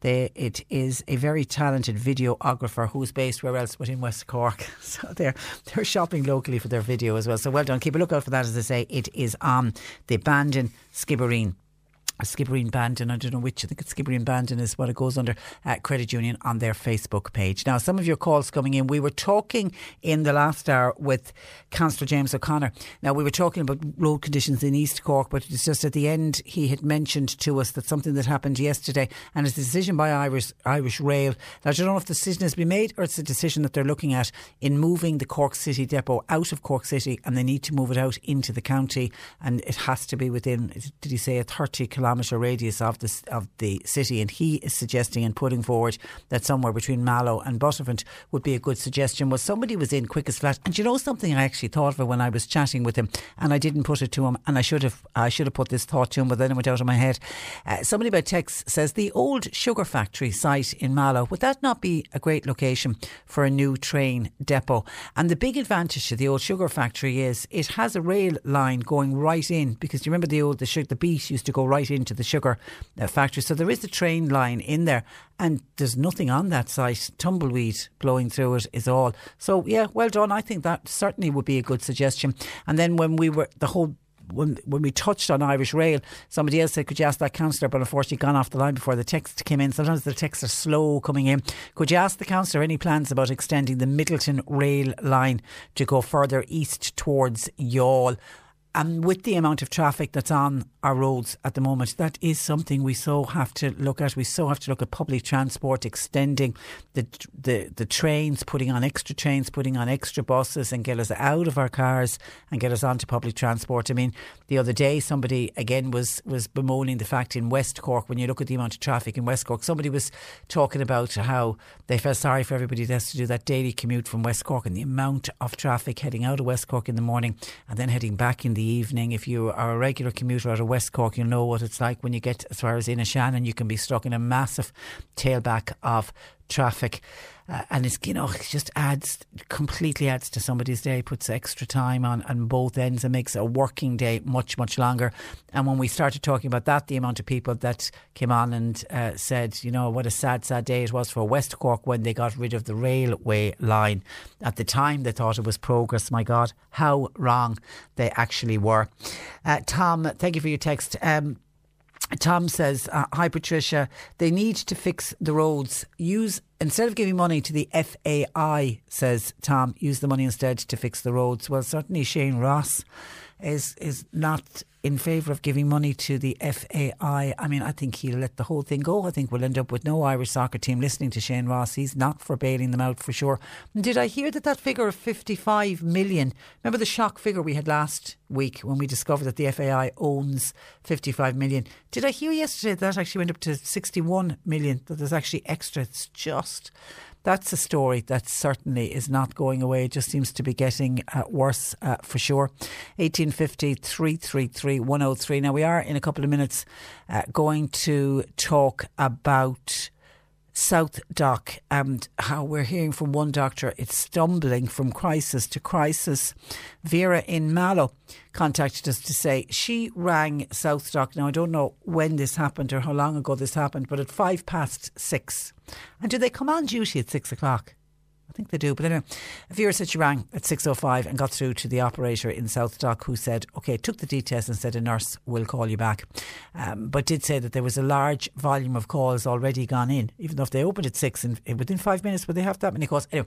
They, it is a very talented videographer who's based where else but in West Cork. So they're they're shopping locally for their video as well. So well done. Keep a lookout for that. As I say, it is on the Bandon Skibbereen Skibbereen Bandon, I don't know which, I think it's Skibbereen Bandon is what it goes under, uh, Credit Union on their Facebook page. Now, some of your calls coming in. We were talking in the last hour with Councillor James O'Connor. Now, we were talking about road conditions in East Cork, but it's just at the end he had mentioned to us that something that happened yesterday and it's a decision by Irish, Irish Rail. Now, I don't know if the decision has been made or it's a decision that they're looking at in moving the Cork City depot out of Cork City and they need to move it out into the county and it has to be within, did he say, a 30 kilometre kilometre radius of the, of the city. And he is suggesting and putting forward that somewhere between Mallow and Buttevant would be a good suggestion. Was somebody was in quick as flash. and you know something? I actually thought of when I was chatting with him, and I didn't put it to him, and I should have I should have put this thought to him, but then it went out of my head. Uh, somebody by text says the old sugar factory site in Mallow would that not be a great location for a new train depot? And the big advantage to the old sugar factory is it has a rail line going right in because you remember the old the, the beet used to go right into the sugar uh, factory. So there is a train line in there, and there's nothing on that site. Tumbleweed blowing through it is all. So yeah, well done. I think that certainly would be a good suggestion. And then when we were the whole when when we touched on Irish Rail, somebody else said, "Could you ask that councillor?" But unfortunately, gone off the line before the text came in. Sometimes the texts are slow coming in. Could you ask the councillor any plans about extending the Midleton Rail line to go further east towards Youghal? And with the amount of traffic that's on our roads at the moment, that is something we so have to look at. We so have to look at public transport, extending the the, the trains, putting on extra trains, putting on extra buses, and get us out of our cars and get us onto public transport. I mean, the other day, somebody again was was bemoaning the fact in West Cork when you look at the amount of traffic in West Cork, somebody was talking about how they felt sorry for everybody that has to do that daily commute from West Cork and the amount of traffic heading out of West Cork in the morning and then heading back in the evening. If you are a regular commuter out of West Cork, you'll know what it's like when you get as far as Innishannon. You can be stuck in a massive tailback of traffic. Uh, and it's you know it just adds completely adds to somebody's day, puts extra time on on both ends, and makes a working day much much longer. And when we started talking about that, the amount of people that came on and uh, said, you know, what a sad sad day it was for West Cork when they got rid of the railway line. At the time, they thought it was progress. My God, how wrong they actually were. Uh, Tom, thank you for your text. Um, Tom says, uh, "Hi Patricia, they need to fix the roads. Use instead of giving money to the FAI," says Tom, "use the money instead to fix the roads." Well, certainly Shane Ross is is not in favour of giving money to the FAI. I mean, I think he'll let the whole thing go. I think we'll end up with no Irish soccer team listening to Shane Ross. He's not for bailing them out for sure. Did I hear that that figure of 55 million? Remember the shock figure we had last week when we discovered that the FAI owns 55 million? Did I hear yesterday that, that actually went up to 61 million? That there's actually extra. It's just that's a story that certainly is not going away. It just seems to be getting uh, worse uh, for sure. 1850 333 103. Now, we are in a couple of minutes uh, going to talk about. South Dock and how we're hearing from one doctor it's stumbling from crisis to crisis. Vera in Mallow contacted us to say she rang SouthDoc. Now, I don't know when this happened or how long ago this happened, but at five past six. And do they come on duty at six o'clock? I think they do. But anyway, Vera said she rang at 6.05 and got through to the operator in SouthDoc who said, OK, took the details and said a nurse will call you back. Um, but did say that there was a large volume of calls already gone in, even though if they opened at 6 and within five minutes, would they have that many calls? Anyway,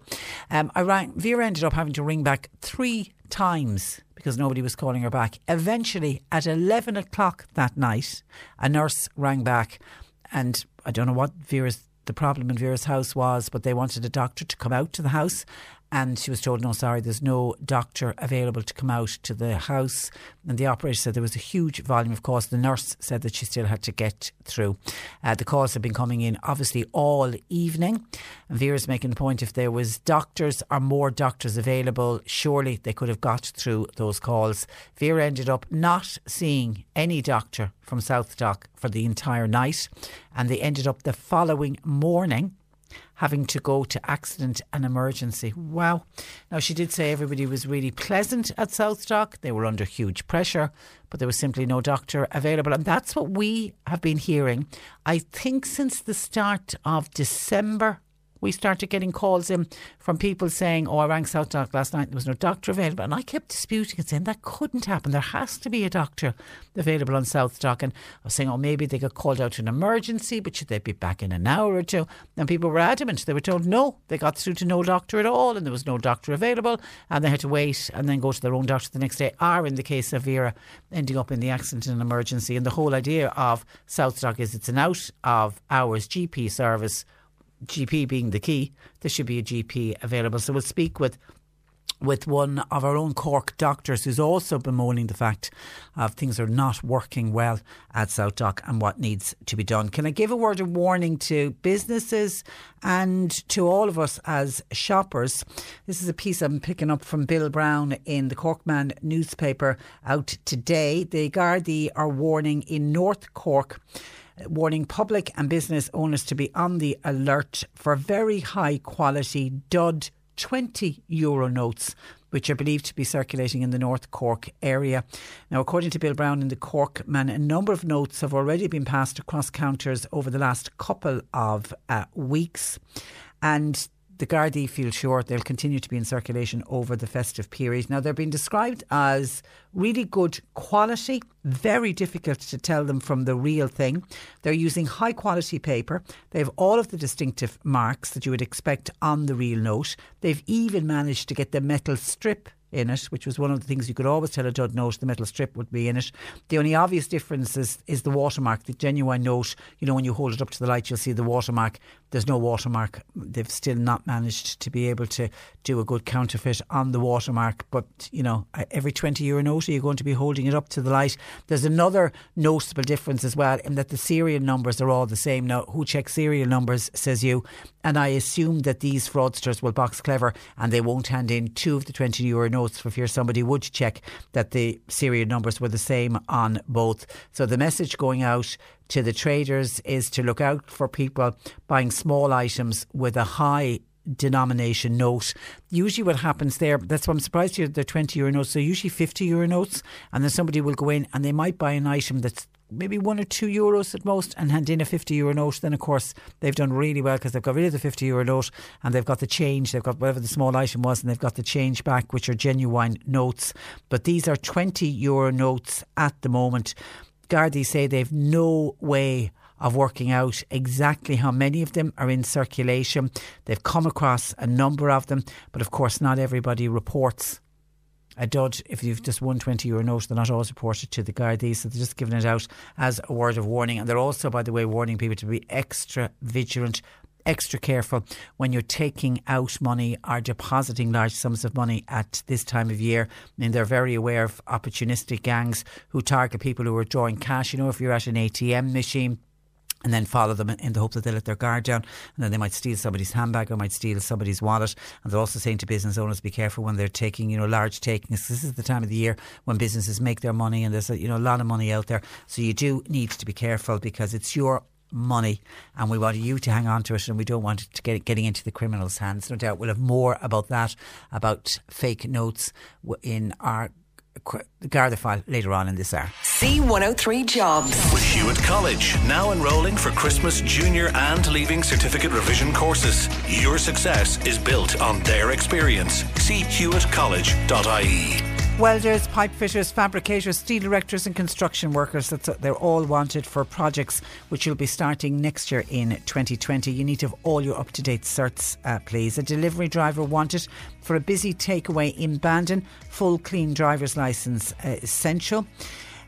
um, I rang, Vera ended up having to ring back three times because nobody was calling her back. Eventually, at 11 o'clock that night, a nurse rang back and I don't know what Vera's the problem in Vera's house was, but they wanted a doctor to come out to the house. And she was told, no, sorry, there's no doctor available to come out to the house. And the operator said there was a huge volume of calls. The nurse said that she still had to get through. Uh, the calls have been coming in obviously all evening. And Vera's making the point if there was doctors or more doctors available, surely they could have got through those calls. Vera ended up not seeing any doctor from SouthDoc for the entire night. And they ended up the following morning having to go to accident and emergency. Wow. Now, she did say everybody was really pleasant at SouthDoc. They were under huge pressure, but there was simply no doctor available. And that's what we have been hearing, I think, since the start of December we started getting calls in from people saying, Oh, I rang SouthDoc last night, there was no doctor available. And I kept disputing and saying that couldn't happen. There has to be a doctor available on SouthDoc. And I was saying, Oh, maybe they got called out to an emergency, but should they be back in an hour or two? And people were adamant. They were told, No, they got through to no doctor at all, and there was no doctor available. And they had to wait and then go to their own doctor the next day, or in the case of Vera, ending up in the accident and emergency. And the whole idea of SouthDoc is it's an out of hours GP service GP being the key, there should be a GP available. So we'll speak with with one of our own Cork doctors who's also bemoaning the fact of things are not working well at SouthDoc and what needs to be done. Can I give a word of warning to businesses and to all of us as shoppers? This is a piece I'm picking up from Bill Brown in the Corkman newspaper out today. The Gardaí are warning in North Cork warning public and business owners to be on the alert for very high quality dud 20 euro notes which are believed to be circulating in the North Cork area. Now, according to Bill Brown in the Corkman, a number of notes have already been passed across counters over the last couple of uh, weeks. And the Gardaí feel sure they'll continue to be in circulation over the festive period. Now, they're being described as really good quality, very difficult to tell them from the real thing. They're using high quality paper. They have all of the distinctive marks that you would expect on the real note. They've even managed to get the metal strip in it, which was one of the things you could always tell a dud note, the metal strip would be in it. The only obvious difference is, is the watermark, the genuine note. You know, when you hold it up to the light, you'll see the watermark. There's no watermark. They've still not managed to be able to do a good counterfeit on the watermark. But, you know, uh, every 20 euro note, you're you going to be holding it up to the light? There's another noticeable difference as well in that the serial numbers are all the same. Now, who checks serial numbers, says you. And I assume that these fraudsters will box clever and they won't hand in two of the 20 euro notes for fear somebody would check that the serial numbers were the same on both. So the message going out to the traders is to look out for people buying small items with a high denomination note. Usually, what happens there, that's why I'm surprised you they're 20 euro notes. They're usually 50 euro notes, and then somebody will go in and they might buy an item that's maybe one or two euros at most and hand in a 50 euro note, then of course they've done really well because they've got rid of the 50 euro note and they've got the change, they've got whatever the small item was and they've got the change back, which are genuine notes. But these are 20 euro notes at the moment. Gardaí say they've no way of working out exactly how many of them are in circulation. They've come across a number of them, but of course, not everybody reports a dud if you've just won 20 euro note. They're not always reported to the Gardaí, so they're just giving it out as a word of warning. And they're also, by the way, warning people to be extra vigilant extra careful when you're taking out money or depositing large sums of money at this time of year. I mean, they're very aware of opportunistic gangs who target people who are drawing cash. You know, if you're at an ATM machine, and then follow them in the hope that they let their guard down and then they might steal somebody's handbag or might steal somebody's wallet and they're also saying to business owners be careful when they're taking you know large takings this is the time of the year when businesses make their money and there's a, you know a lot of money out there so you do need to be careful because it's your money and we want you to hang on to it and we don't want it to get getting into the criminals hands no doubt we'll have more about that about fake notes in our Garda file later on in this hour. C103 Jobs. With Hewitt College, now enrolling for Christmas junior and leaving certificate revision courses. Your success is built on their experience. See hewittcollege.ie welders, pipe fitters, fabricators, steel erectors, and construction workers. That's, they're all wanted for projects which will be starting next year in 2020. You need to have all your up to date certs, uh, please. A delivery driver wanted for a busy takeaway in Bandon. Full clean driver's license uh, essential.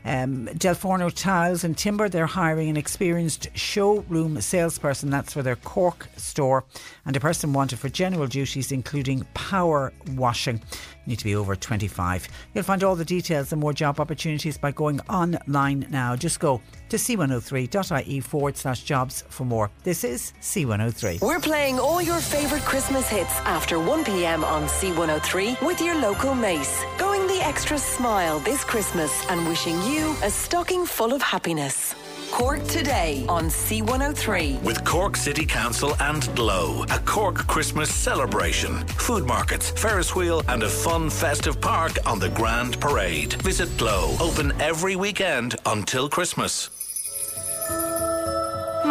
Um, Delforno Tiles and Timber, they're hiring an experienced showroom salesperson. That's for their Cork store. And a person wanted for general duties, including power washing. Need to be over 25. You'll find all the details and more job opportunities by going online now. Just go to c103.ie forward slash jobs for more. This is C103. We're playing all your favourite Christmas hits after 1pm on C103 with your local Mace. Going the extra smile this Christmas and wishing you a stocking full of happiness. Cork today on C103. With Cork City Council and Glow, a Cork Christmas celebration, food markets, Ferris wheel, and a fun festive park on the Grand Parade. Visit Glow, open every weekend until Christmas.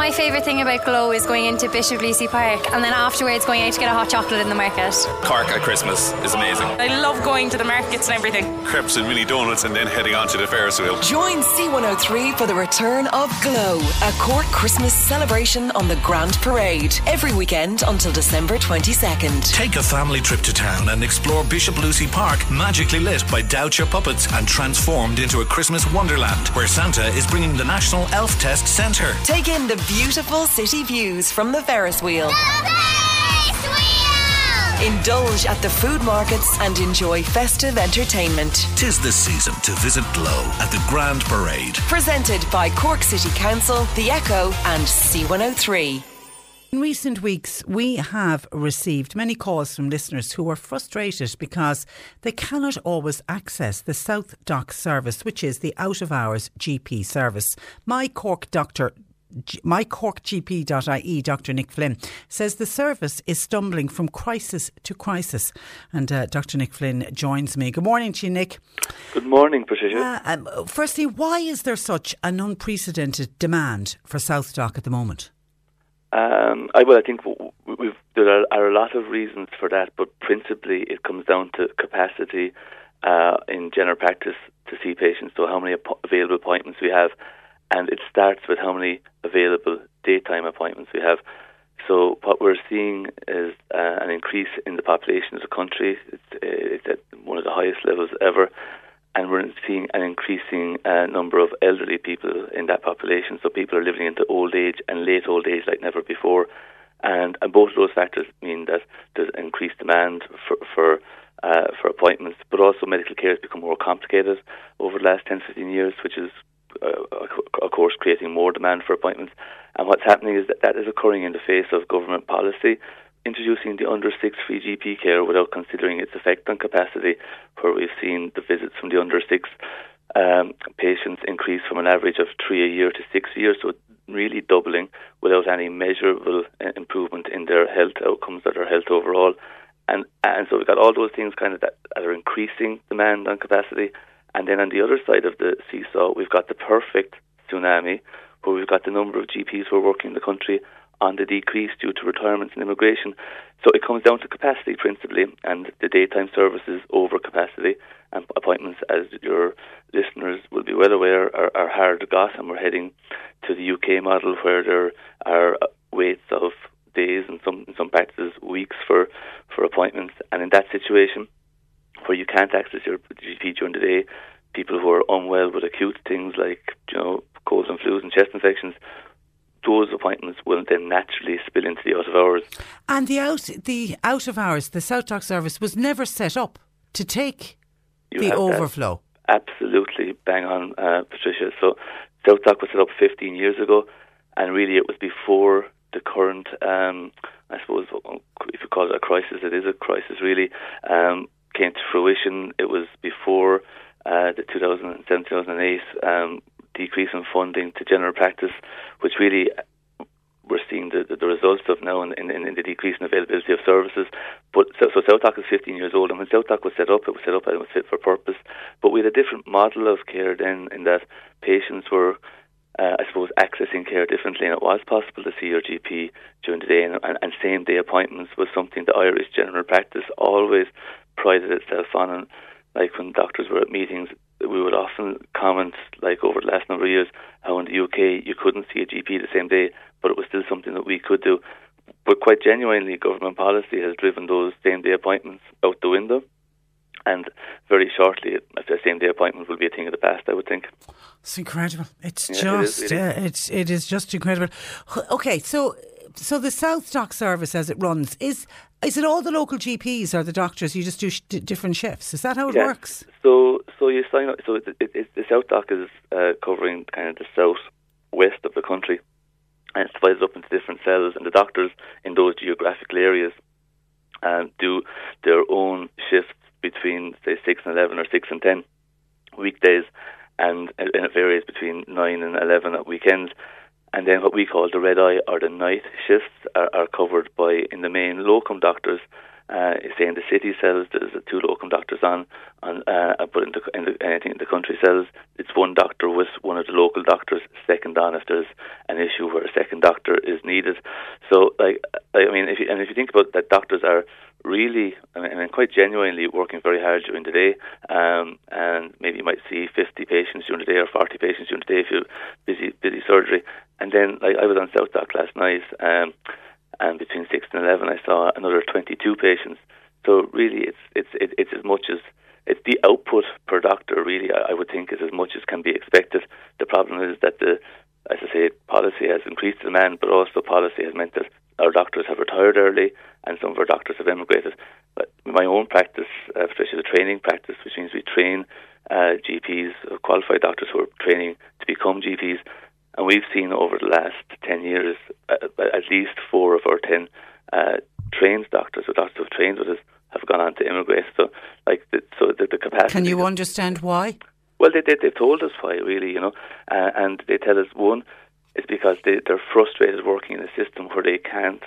My favourite thing about Glow is going into Bishop Lucy Park and then afterwards going out to get a hot chocolate in the market. Cork at Christmas is amazing. I love going to the markets and everything. Crepes and mini donuts and then heading on to the Ferris wheel. Join C103 for the return of Glow, a Cork Christmas celebration on the Grand Parade. Every weekend until December 22nd. Take a family trip to town and explore Bishop Lucy Park, magically lit by Doucher puppets and transformed into a Christmas wonderland where Santa is bringing the National Elf Test Centre. Take in the beautiful city views from the Ferris wheel. Indulge at the food markets and enjoy festive entertainment. Tis the season to visit Glow at the Grand Parade. Presented by Cork City Council, The Echo, and C103. In recent weeks, we have received many calls from listeners who are frustrated because they cannot always access the South Dock service, which is the out of hours GP service. My Cork doctor mycorkgp.ie, Dr. Nick Flynn, says the service is stumbling from crisis to crisis. And uh, Dr. Nick Flynn joins me. Good morning to you, Nick. Good morning, Patricia. Uh, um, firstly, why is there such an unprecedented demand for SouthDoc at the moment? Um, I, well, I think we've, there are, are, a lot of reasons for that, but principally it comes down to capacity uh, in general practice to see patients, so how many available appointments we have and it starts with how many available daytime appointments we have. So what we're seeing is uh, an increase in the population of the country. It's, uh, it's, at one of the highest levels ever, and we're seeing an increasing uh, number of elderly people in that population. So people are living into old age and late old age like never before, and, and both of those factors mean that there's increased demand for for, uh, for appointments, but also medical care has become more complicated over the last 10, 15 years, which is uh, of course, creating more demand for appointments. And what's happening is that that is occurring in the face of government policy, introducing the under six free GP care without considering its effect on capacity, where we've seen the visits from the under six um, patients increase from an average of three a year to six a year. So really doubling without any measurable uh, improvement in their health outcomes or their health overall. And and so we've got all those things kind of that, that are increasing demand on capacity. And then on the other side of the seesaw, we've got the perfect tsunami, where we've got the number of GPs who are working in the country on the decrease due to retirements and immigration. So it comes down to capacity principally, and the daytime services over capacity. And appointments, as your listeners will be well aware, are, are hard got, and we're heading to the UK model where there are waits of days and some in some practices weeks for for appointments. And in that situation, where you can't access your GP during the day, people who are unwell with acute things like you know colds and flus and chest infections those appointments will then naturally spill into the out of hours. And the out the out of hours, the SouthDoc service was never set up to take you the overflow. Absolutely, bang on, uh, Patricia. So SouthDoc was set up 15 years ago, and really it was before the current, um, I suppose, if you call it a crisis, it is a crisis. Really um, came to fruition. It was before uh, the 2007 2008 um, decrease in funding to general practice, which really we're seeing the, the, the results of now in, in, in, the decrease in availability of services. But so, so SouthDoc is 15 years old, and when SouthDoc was set up, it was set up and it was fit for purpose. But we had a different model of care then, in that patients were, uh, I suppose, accessing care differently, and it was possible to see your GP during the day, and, and, and same day appointments was something the Irish general practice always prided itself on. And like when doctors were at meetings, we would often comment, like over the last number of years, how in the UK you couldn't see a GP the same day, but it was still something that we could do. But quite genuinely, government policy has driven those same day appointments out the window. And very shortly, a same day appointment will be a thing of the past, I would think. It's incredible. It's yeah, just, it is, it is. Uh, it's, it is just incredible. Okay, so so the SouthDoc service as it runs is is it all the local GPs or the doctors? You just do sh- different shifts. Is that how it yeah. works? So so you sign up. So it, it, it, the SouthDoc is uh, covering kind of the south west of the country, and it's divided up into different cells. And the doctors in those geographical areas um, do their own shifts between say six and eleven or six and ten weekdays, and, and it varies between nine and eleven at weekends. And then what we call the red eye or the night shifts are, are covered by, in the main, locum doctors. Uh, say in the city cells, there's two locum doctors on, on uh, but in the, in the, anything in the country cells, it's one doctor with one of the local doctors second on if there's an issue where a second doctor is needed. So, like, I mean, if you, and if you think about that, doctors are really, I mean, I quite genuinely working very hard during the day. Um, and maybe you might see 50 patients during the day or 40 patients during the day if you busy busy surgery. And then, like I was on SouthDoc last night, um, and between six and eleven, I saw another twenty-two patients. So really, it's it's it, it's as much as it's the output per doctor. Really, I, I would think is as much as can be expected. The problem is that the, as I say, policy has increased demand, but also policy has meant that our doctors have retired early, and some of our doctors have emigrated. But my own practice, uh, especially the training practice, which means we train uh, GPs, qualified doctors who are training to become GPs. And we've seen over the last 10 years uh, at least four of our 10 uh, trained doctors or doctors who have trained with us have gone on to immigrate. So, like, the, so the, the capacity. Can you understand why? Well, they, they, they've told us why, really, you know, uh, and they tell us one, is because they, they're frustrated working in a system where they can't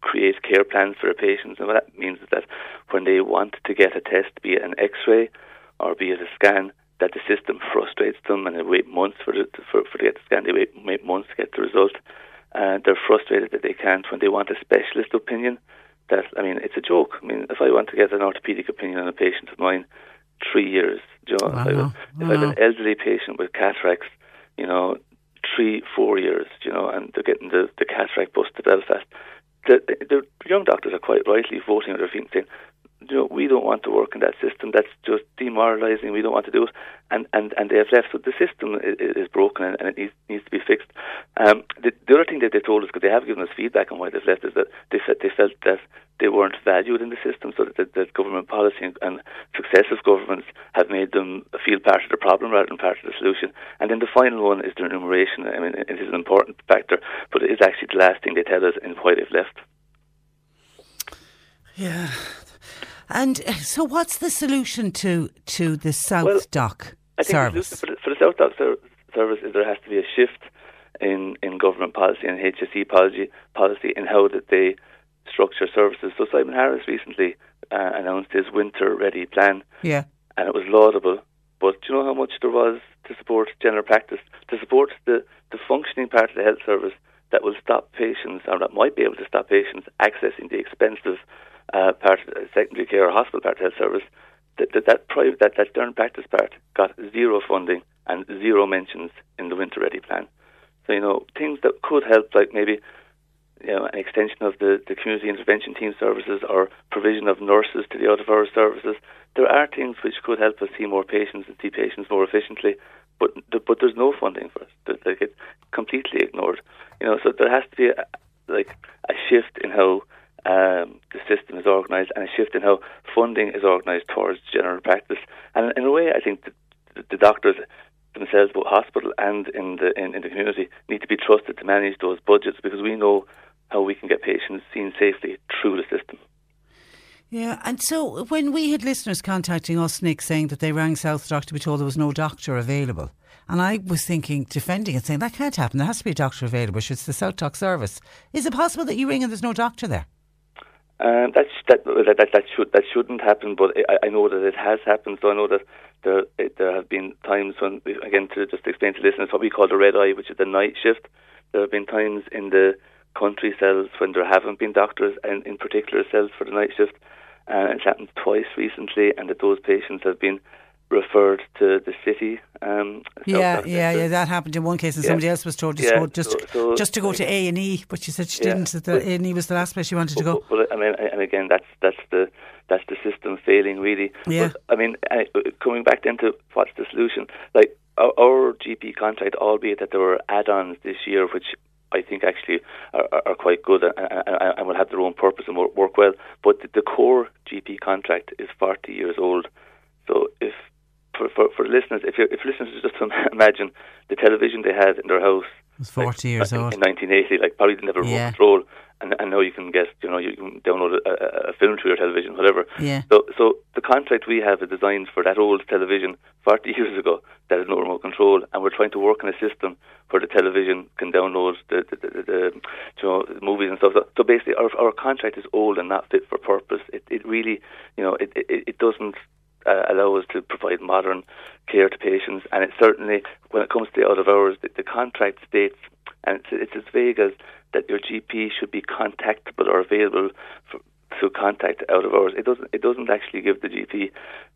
create care plans for their patients. And what that means is that when they want to get a test, be it an x ray or be it a scan, that the system frustrates them and they wait months for, the, for, for to get the scan, they wait, wait months to get the result. And they're frustrated that they can't when they want a specialist opinion. That I mean, it's a joke. I mean, if I want to get an orthopedic opinion on a patient of mine, three years. You know, if, I, if I have an elderly patient with cataracts, you know, three, four years. You know, and they're getting the the cataract bus to Belfast. The, the, the young doctors are quite rightly voting on their feet and saying, you know, we don't want to work in that system. That's just demoralising. We don't want to do it, and and and they have left. So the system is, is broken, and, and, it needs needs to be fixed. Um, the, the other thing that they told us, because they have given us feedback on why they've left, is that they felt they felt that they weren't valued in the system, so that, that, that government policy and, and successive governments have made them feel part of the problem rather than part of the solution. And then the final one is the remuneration. I mean, it is an important factor, but it is actually the last thing they tell us in why they've left. Yeah, and uh, so, what's the solution to to the South well, Dock service? The for, the, for the SouthDoc ser- service is there has to be a shift in, in government policy and HSE policy, policy in how that they structure services. So Simon Harris recently uh, announced his winter ready plan. Yeah. And it was laudable. But do you know how much there was to support general practice, to support the, the functioning part of the health service that will stop patients, or that might be able to stop patients accessing the expensive uh, part of secondary care or hospital part of health service? That, that, that, private, that, that general practice part got zero funding and zero mentions in the winter ready plan. So, you know, things that could help, like maybe you know, an extension of the, the community intervention team services or provision of nurses to the out of hours services. There are things which could help us see more patients and see patients more efficiently, but but there's no funding for it. Like it's completely ignored. You know, so there has to be a, like a shift in how um, the system is organised and a shift in how funding is organised towards general practice. And in a way, I think the, the doctors themselves, both hospital and in the in, in the community, need to be trusted to manage those budgets because we know how we can get patients seen safely through the system. Yeah, and so when we had listeners contacting us, Nick, saying that they rang SouthDoc to be told there was no doctor available, and I was thinking, defending it, saying that can't happen. There has to be a doctor available. It's the SouthDoc service. Is it possible that you ring and there's no doctor there? Um, that's, that, that that should that shouldn't happen, but I, I know that it has happened. So I know that there there have been times when, again, to just explain to listeners, what we call the red eye, which is the night shift. There have been times in the country cells when there haven't been doctors, and in particular cells for the night shift. Uh, it's happened twice recently, and that those patients have been referred to the city. Um, yeah, yeah, yeah. That happened in one case, and yeah. somebody else was told to yeah, go just so, so just to go to A and E, but she said she yeah, didn't. That A and E was the last place she wanted to go. Well, I mean, and again, that's that's the that's the system failing, really. Yeah. But, I mean, coming back then to what's the solution? Like our, our GP contract, albeit that there were add-ons this year, which I think actually are, are quite good and, and, and, will have their own purpose and work well. But the, the core GP contract is 40 years old. So if for, for, for listeners, if you if listeners just imagine the television they had in their house, it was 40 like, years old in 1980, like probably didn't have a remote control, and, and now you can get, you know, you can download a, a, film to your television, whatever. Yeah. So, so the contract we have is designed for that old television 40 years ago that has no remote control, and we're trying to work on a system where the television can download the, the, the, the you know, movies and stuff. So, so basically, our, our contract is old and not fit for purpose. It, it really, you know, it, it, it doesn't uh, allow us to provide modern care to patients. And it certainly, when it comes to the out of hours, the, the contract states, and it's, it's as vague as that your GP should be contactable or available for, to contact out of hours. It doesn't. It doesn't actually give the GP.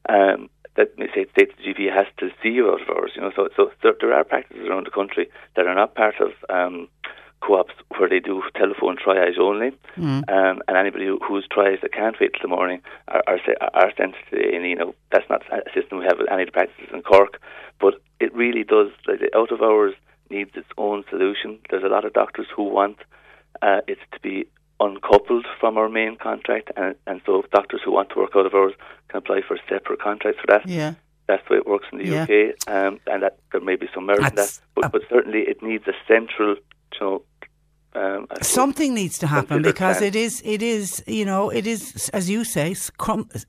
Um, that may say states the GP has to see you out of hours. You know, so so there, there are practices around the country that are not part of um, co-ops where they do telephone triage only, mm. um, and anybody who, who's triaged that can't wait till the morning are are, are sent to and you know that's not a system we have with any of the practices in Cork, but it really does. Like, the out of hours needs its own solution. There's a lot of doctors who want uh, it to be uncoupled from our main contract, and, and so doctors who want to work out of hours can apply for separate contracts for that. Yeah. That's the way it works in the yeah. UK, um, and that there may be some merit That's, in that, but, but certainly it needs a central, you know, um, Something needs to happen because it is, it is, you know, it is, as you say,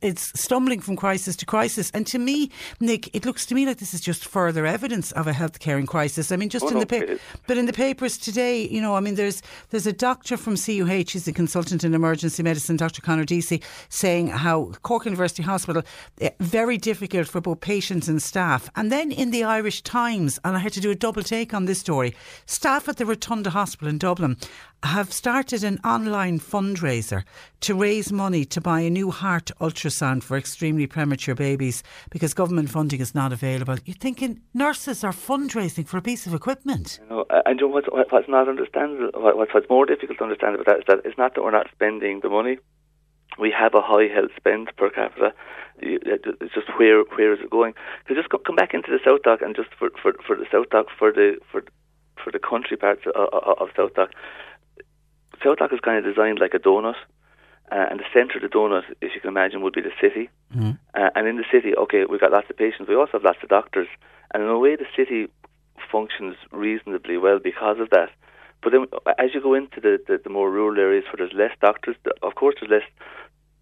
it's stumbling from crisis to crisis. And to me, Nick, it looks to me like this is just further evidence of a healthcare in crisis. I mean, just oh, in no, the paper, but in the papers today, you know, I mean, there's there's a doctor from CUH, he's a consultant in emergency medicine, Dr. Conor Deasy, saying how Cork University Hospital eh, very difficult for both patients and staff. And then in the Irish Times, and I had to do a double take on this story, staff at the Rotunda Hospital in Dublin have started an online fundraiser to raise money to buy a new heart ultrasound for extremely premature babies because government funding is not available. You're thinking nurses are fundraising for a piece of equipment. You know, and you know what's, what's not understandable, what's, what's more difficult to understand about that is that it's not that we're not spending the money. We have a high health spend per capita. It's just where where is it going? So just come back into the SouthDoc and just for, for, for the SouthDoc for the for for the country parts of, of, of SouthDoc. South Dock is kind of designed like a donut. Uh, and the centre of the donut, as you can imagine, would be the city. Mm. Uh, and in the city, okay, we've got lots of patients. We also have lots of doctors. And in a way, the city functions reasonably well because of that. But then, as you go into the, the, the more rural areas where there's less doctors, of course, there's less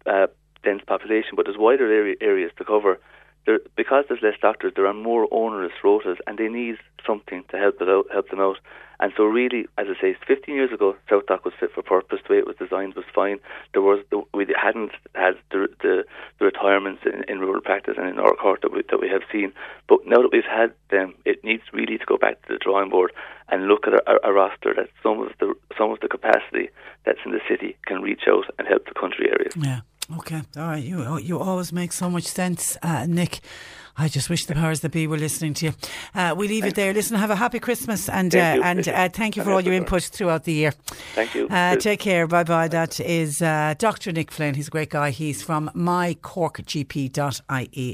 uh, dense population, but there's wider area, areas to cover. There, because there's less doctors, there are more onerous rotas, and they need something to help it out, help them out. And so, really, as I say, 15 years ago, SouthDoc was fit for purpose. The way it was designed was fine. There was we hadn't had the the, the retirements in, in, rural practice and in our court that we, that we have seen. But now that we've had them, it needs really to go back to the drawing board and look at a, a, roster that some of the some of the capacity that's in the city can reach out and help the country areas. Yeah. Okay. All right. You you always make so much sense, uh, Nick. I just wish the powers that be were listening to you. Uh, we leave Thanks. it there. Listen, have a happy Christmas and uh, and uh, thank you for all your input throughout the year. Thank you. Uh, take care. Bye bye. That is uh, Dr. Nick Flynn. He's a great guy. He's from mycorkgp.ie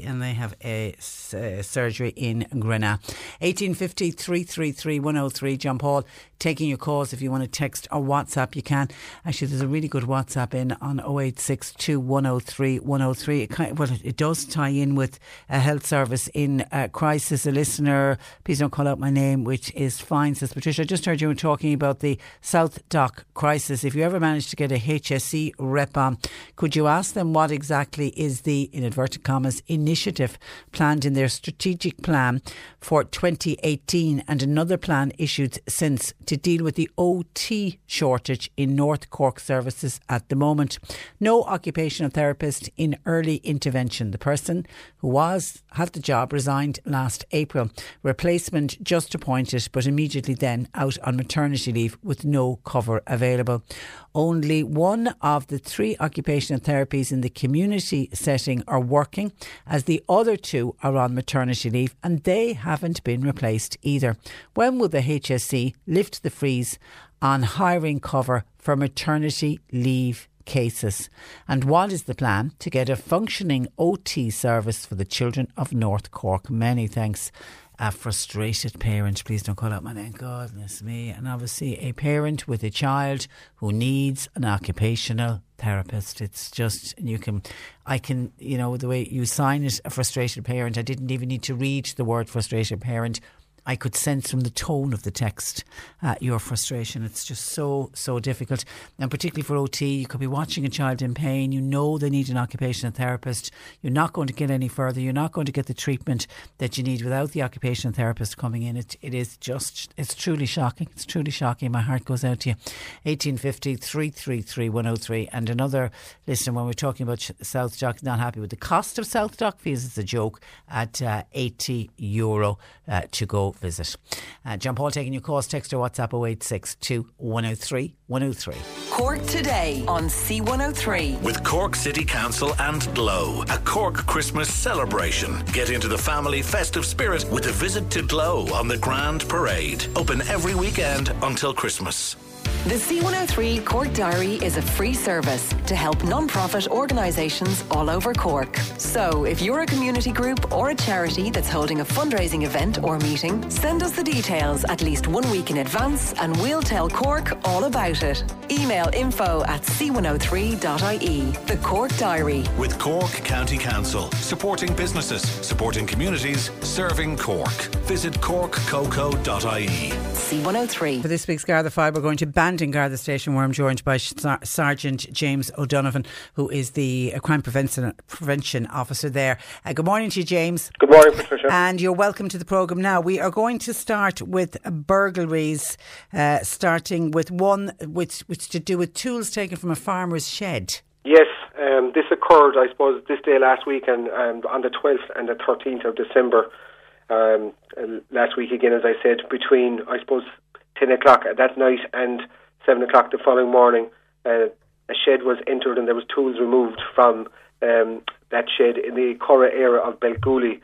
and they have a uh, surgery in Greenough. 1850 333 103. John Paul taking your calls. If you want to text or WhatsApp, you can. Actually, there's a really good WhatsApp in on 0862 103 103. It kind of, well, it does tie in with a health service in uh, crisis. A listener, please don't call out my name, which is fine, says Patricia. I just heard you were talking about the South Dock crisis. If you ever manage to get a HSE rep on, could you ask them what exactly is the, in inverted commas, initiative planned in their strategic plan for 2018 and another plan issued since to deal with the OT shortage in North Cork services at the moment. No occupational therapist in early intervention. The person who was the job resigned last April. Replacement just appointed, but immediately then out on maternity leave with no cover available. Only one of the three occupational therapies in the community setting are working, as the other two are on maternity leave and they haven't been replaced either. When will the HSE lift the freeze on hiring cover for maternity leave cases? And what is the plan to get a functioning OT service for the children of North Cork? Many thanks a frustrated parent. Please don't call out my name. Goodness me. And obviously, a parent with a child who needs an occupational therapist. It's just, you can, I can, you know, the way you sign it, a frustrated parent. I didn't even need to read the word frustrated parent. I could sense from the tone of the text uh, your frustration. It's just so, so difficult. And particularly for OT, you could be watching a child in pain. You know they need an occupational therapist. You're not going to get any further. You're not going to get the treatment that you need without the occupational therapist coming in. It, it is just, it's truly shocking. It's truly shocking. My heart goes out to you. 1850 333 103. And another listener, when we're talking about SouthDoc, not happy with the cost of SouthDoc fees. It's a joke at uh, 80 euro uh, to go visit. Uh, John Paul taking your calls, text or WhatsApp 0862 103 103. Cork today on C103. With Cork City Council and Glow, a Cork Christmas celebration. Get into the family festive spirit with a visit to Glow on the Grand Parade. Open every weekend until Christmas. The C103 Cork Diary is a free service to help non-profit organisations all over Cork. So, if you're a community group or a charity that's holding a fundraising event or meeting, send us the details at least one week in advance and we'll tell Cork all about it. Email info at c103.ie. The Cork Diary. With Cork County Council, supporting businesses, supporting communities, serving Cork. Visit corkcoco.ie. C103. For this week's Garda Five, we're going to Bandon Garda Station, where I'm joined by Sergeant James O'Donovan, who is the crime prevention prevention officer there. Uh, good morning to you, James. Good morning, Patricia. And you're welcome to the programme now. We are going to start with burglaries, uh, starting with one which, which to do with tools taken from a farmer's shed. Yes, um, this occurred, I suppose, this day last week and um, on the 12th and the 13th of December. Um, last week again, as I said, between I suppose 10 o'clock that night and 7 o'clock the following morning, uh, a shed was entered and there was tools removed from um, that shed in the Cora area of Belgooly.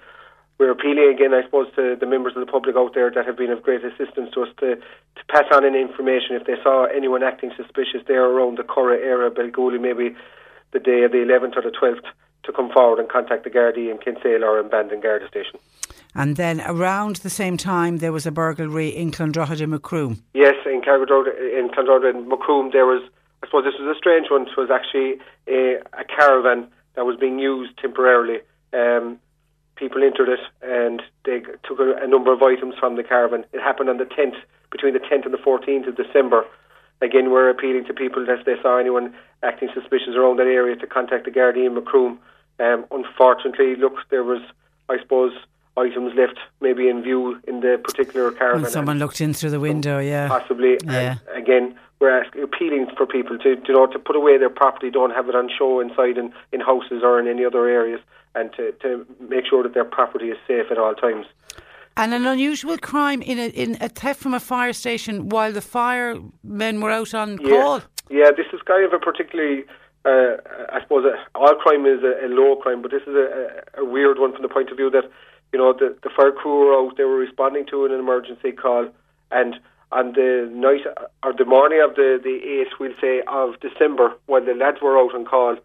We're appealing again, I suppose, to the members of the public out there that have been of great assistance to us to, to pass on any information if they saw anyone acting suspicious there around the Cora area of Belgooly, maybe the day of the 11th or the 12th, to come forward and contact the Gardaí in Kinsale or in Bandon Garda Station. And then around the same time, there was a burglary in Clondrohid in Macroom. Yes, in Clondrohid in Clondrohid in Macroom, there was. I suppose this was a strange one. It was actually a, a caravan that was being used temporarily. Um, people entered it and they took a, a, number of items from the caravan. It happened on the 10th, between the 10th and the 14th of December. Again, we're appealing to people that if they saw anyone acting suspicious around that area to contact the Gardaí in Macroom. Um, unfortunately, look, there was I suppose, items left maybe in view in the particular caravan. When someone looked in through the window, yeah. Possibly. Yeah. And again, we're asking, appealing for people to, you know, to put away their property, don't have it on show inside in, in houses or in any other areas, and to, to make sure that their property is safe at all times. And an unusual crime in a, in a theft from a fire station while the firemen were out on call. Yeah, this is kind of a particularly, uh, I suppose, uh, all crime is a, a low crime, but this is a, a, weird one from the point of view that, you know, the, the fire crew were out, they were responding to an emergency call, and on the night or the morning of the, the 8th, we'll say, of December, while the lads were out on call,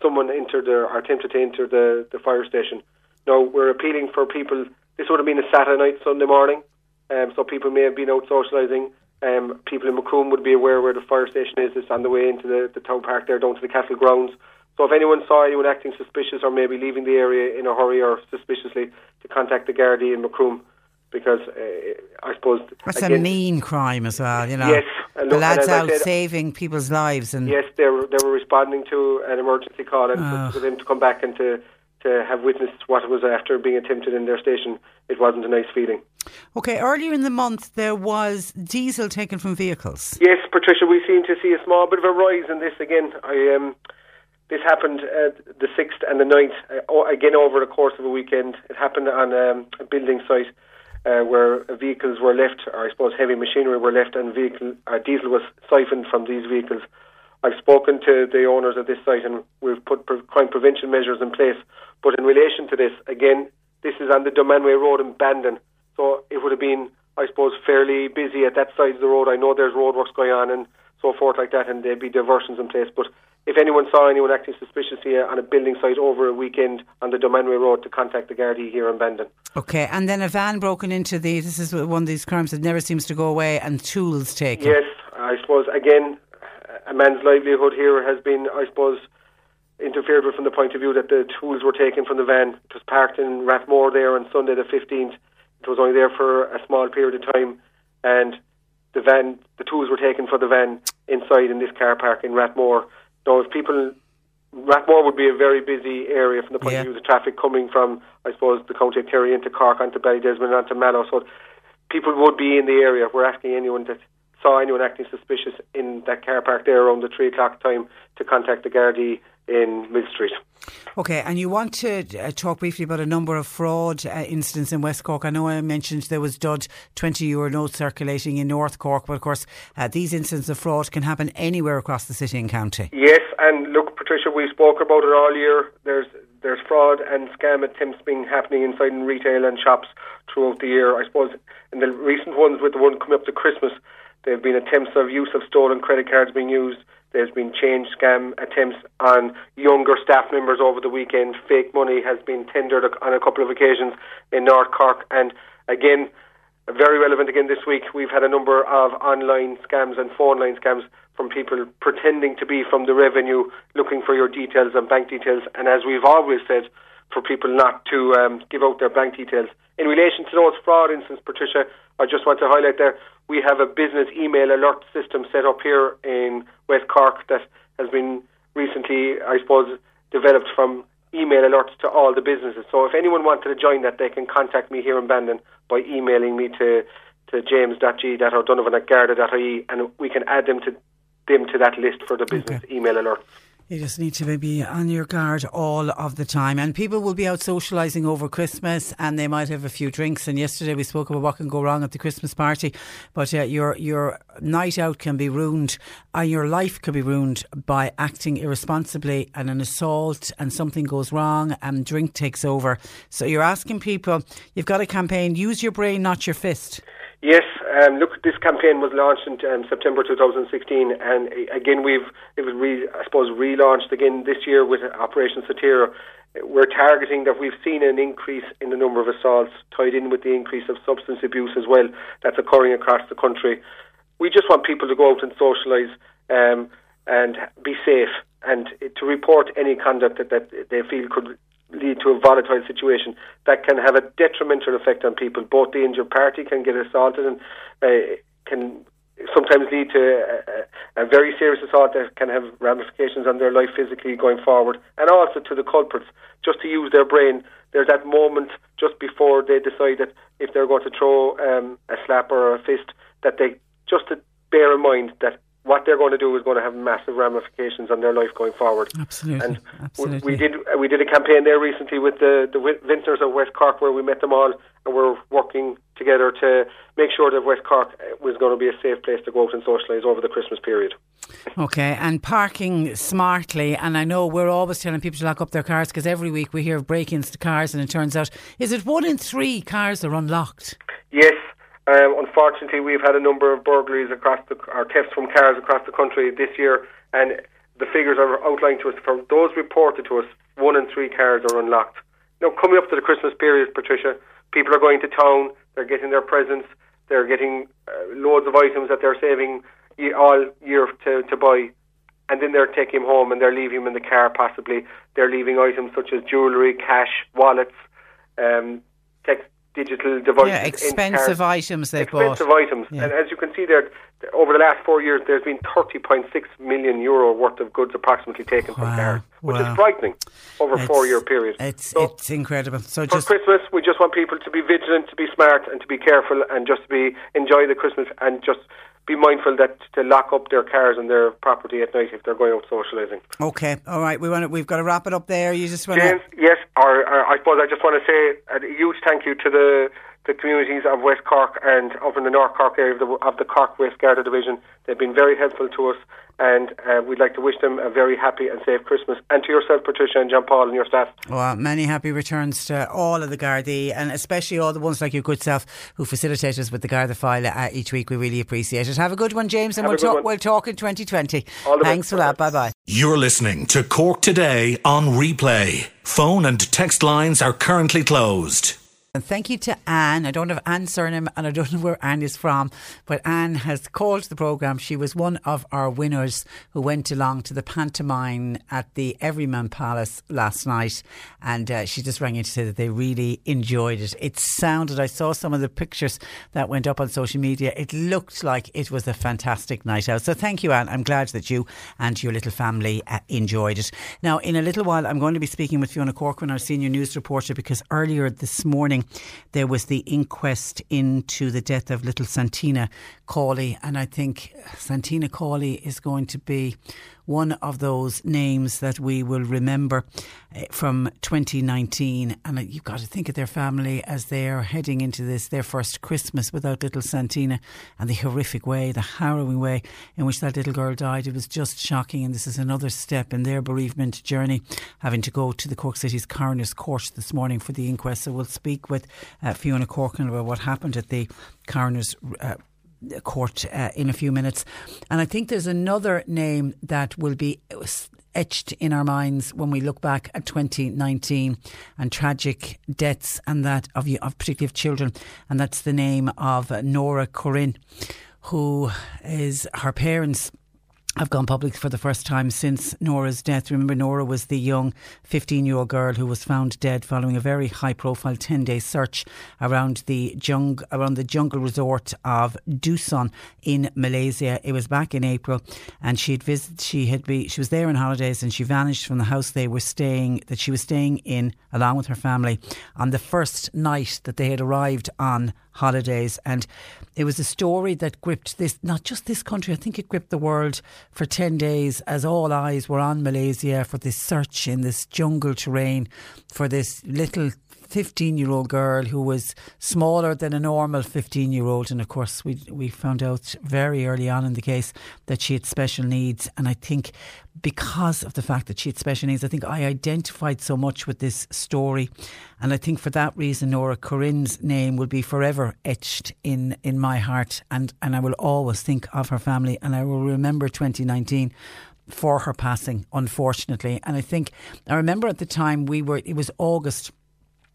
someone entered the, or attempted to enter the, the fire station. Now, we're appealing for people, this would have been a Saturday night, Sunday morning, um, so people may have been out socialising. Um, people in Macroom would be aware where the fire station is. It's on the way into the, the town park there, down to the castle grounds. So if anyone saw anyone acting suspicious or maybe leaving the area in a hurry or suspiciously, to contact the Gardaí in Macroom, because uh, I suppose That's again, a mean crime as well, you know. Yes, and the lads out said- saving people's lives and Yes, they were they were responding to an emergency call and Oh. for them to come back and to to have witnessed what it was after being attempted in their station. It wasn't a nice feeling. Okay, earlier in the month there was diesel taken from vehicles. Yes, Patricia, we seem to see a small bit of a rise in this again. I um, this happened uh, the sixth and the 9th, uh, again over the course of a weekend. It happened on um, a building site uh, where vehicles were left, or I suppose heavy machinery were left, and vehicle uh, diesel was siphoned from these vehicles. I've spoken to the owners of this site, and we've put crime prevention measures in place. But in relation to this, again, this is on the Dunmanway Road in Bandon, so it would have been, I suppose, fairly busy at that side of the road. I know there's roadworks going on and so forth like that, and there'd be diversions in place. But if anyone saw anyone acting suspiciously on a building site over a weekend on the Dunmanway Road, to contact the Gardaí here in Bandon. Okay, and then a van broken into the. This is one of these crimes that never seems to go away, and tools taken. Yes, I suppose again, a man's livelihood here has been, I suppose, interfered with from the point of view that the tools were taken from the van. It was parked in Rathmore there on Sunday the fifteenth. It was only there for a small period of time, and the van, the tools were taken for the van inside in this car park in Rathmore. Now, if people Rathmore would be a very busy area from the point Yeah. of view of the traffic coming from, I suppose, the county of Kerry into Cork, onto Ballydesmond, onto Mallow. So people would be in the area. We're asking anyone that saw anyone acting suspicious in that car park there around the three o'clock time to contact the Gardaí in Millstreet. Okay, and you want to uh, talk briefly about a number of fraud uh, incidents in West Cork. I know I mentioned there was dud 20 euro notes circulating in North Cork, but of course, uh, these incidents of fraud can happen anywhere across the city and county. Yes, and look, Patricia, we spoke about it all year. There's there's fraud and scam attempts being happening inside in retail and shops throughout the year. I suppose in the recent ones, with the one coming up to Christmas, there have been attempts of use of stolen credit cards being used. There's been change scam attempts on younger staff members over the weekend. Fake money has been tendered on a couple of occasions in North Cork, and again, very relevant again this week. We've had a number of online scams and phone line scams from people pretending to be from the revenue, looking for your details and bank details. And as we've always said, for people not to um, give out their bank details. In relation to those fraud incidents, Patricia, I just want to highlight there we have a business email alert system set up here in West Cork that has been recently, I suppose, developed from email alerts to all the businesses. So if anyone wanted to join that, they can contact me here in Bandon by emailing me to to james.g.o'donovan at garda.ie and we can add them to them to that list for the business email alerts. You just need to be on your guard all of the time. And people will be out socialising over Christmas and they might have a few drinks. And yesterday we spoke about what can go wrong at the Christmas party. But uh, your, your night out can be ruined and your life could be ruined by acting irresponsibly and an assault and something goes wrong and drink takes over. So you're asking people, you've got a campaign, use your brain, not your fist. Yes, um, look, this campaign was launched in um, September 2016, and again we've it was re, I suppose relaunched again this year with Operation Satira. We're targeting that we've seen an increase in the number of assaults, tied in with the increase of substance abuse as well that's occurring across the country. We just want people to go out and socialise um, and be safe, and to report any conduct that, that they feel could lead to a volatile situation that can have a detrimental effect on people. Both the injured party can get assaulted and uh, can sometimes lead to a, a, very serious assault that can have ramifications on their life physically going forward, and also to the culprits just to use their brain. There's that moment just before they decide that if they're going to throw um, a slap or a fist, that they just to bear in mind that what they're going to do is going to have massive ramifications on their life going forward. Absolutely. And Absolutely. we did we did a campaign there recently with the the Vintners of West Cork where we met them all and we're working together to make sure that West Cork uh, was going to be a safe place to go out and socialise over the Christmas period. Okay, and parking smartly. And I know we're always telling people to lock up their cars because every week we hear of break-ins to cars, and it turns out is it one in three cars are unlocked? Yes. Um, unfortunately, we've had a number of burglaries across the, or thefts from cars across the country this year, and the figures are outlined to us. For those reported to us, one in three cars are unlocked. Now, coming up to the Christmas period, Patricia, people are going to town, they're getting their presents, they're getting uh, loads of items that they're saving all year to, to buy, and then they're taking them home and they're leaving them in the car possibly. They're leaving items such as jewellery, cash, wallets, um, text, digital devices. Yeah, expensive items they've expensive bought. items. Yeah. And as you can see there, over the last four years, there's been 30.6 million euro worth of goods approximately taken from cars, which wow. is frightening over a four-year period. It's it's incredible. So For just Christmas, we just want people to be vigilant, to be smart, and to be careful, and just to be enjoy the Christmas, and just be mindful that to lock up their cars and their property at night if they're going out socialising. okay. All right, we want to, we've got to wrap it up there. You just want James, to. yes, or, or I suppose I just want to say a huge thank you to the the communities of West Cork and up in the North Cork area of the, of the Cork West Garda Division. They've been very helpful to us, and uh, we'd like to wish them a very happy and safe Christmas. And to yourself, Patricia, and John Paul, and your staff. Well, many happy returns to all of the Gardaí and especially all the ones like your good self who facilitate us with the Garda Five uh, each week. We really appreciate it. Have a good one, James, and Have we'll talk. one. We'll talk in 2020. All the best. Thanks for that. Bye bye. You're listening to Cork Today on replay. Phone and text lines are currently closed. And thank you to Anne. I don't have Anne's surname and I don't know where Anne is from, but Anne has called the programme. She was one of our winners who went along to the pantomime at the Everyman Palace last night. And uh, she just rang in to say that they really enjoyed it. It sounded, I saw some of the pictures that went up on social media. It looked like it was a fantastic night out. So thank you, Anne. I'm glad that you and your little family uh, enjoyed it. Now, in a little while, I'm going to be speaking with Fiona Corcoran, our senior news reporter, because earlier this morning, there was the inquest into the death of little Santina Cawley. And I think Santina Cawley is going to be one of those names that we will remember eh, from 2019. And uh, you've got to think of their family as they are heading into this, their first Christmas without little Santina and the horrific way, the harrowing way in which that little girl died. It was just shocking. And this is another step in their bereavement journey, having to go to the Cork City's Coroner's Court this morning for the inquest. So we'll speak with uh, Fiona Corcoran about what happened at the Coroner's uh, court uh, in a few minutes. And I think there's another name that will be etched in our minds when we look back at 2019 and tragic deaths and that of, of particularly of children. And that's the name of Nora Quoirin, who is her parents have gone public for the first time since Nora's death. Remember, Nora was the young 15 year old girl who was found dead following a very high profile 10 day search around the, jung- around the jungle resort of Dusun in Malaysia. It was back in April and she had visited, she had be, she was there on holidays and she vanished from the house they were staying, that she was staying in along with her family on the first night that they had arrived on holidays. And it was a story that gripped this, not just this country, I think it gripped the world for 10 days as all eyes were on Malaysia for this search in this jungle terrain for this little 15 year old girl who was smaller than a normal 15 year old. And of course, we, we found out very early on in the case that she had special needs. And I think because of the fact that she had special needs, I think I identified so much with this story. And I think for that reason, Nora Quoirin's name will be forever etched in, in my heart. And, and I will always think of her family. And I will remember 2019 for her passing, unfortunately. And I think, I remember at the time we were, it was August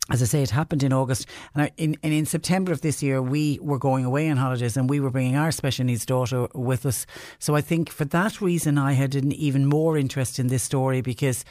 as I say, it happened in August, and in, and in September of this year, we were going away on holidays, and we were bringing our special needs daughter with us. So I think for that reason, I had an even more interest in this story because,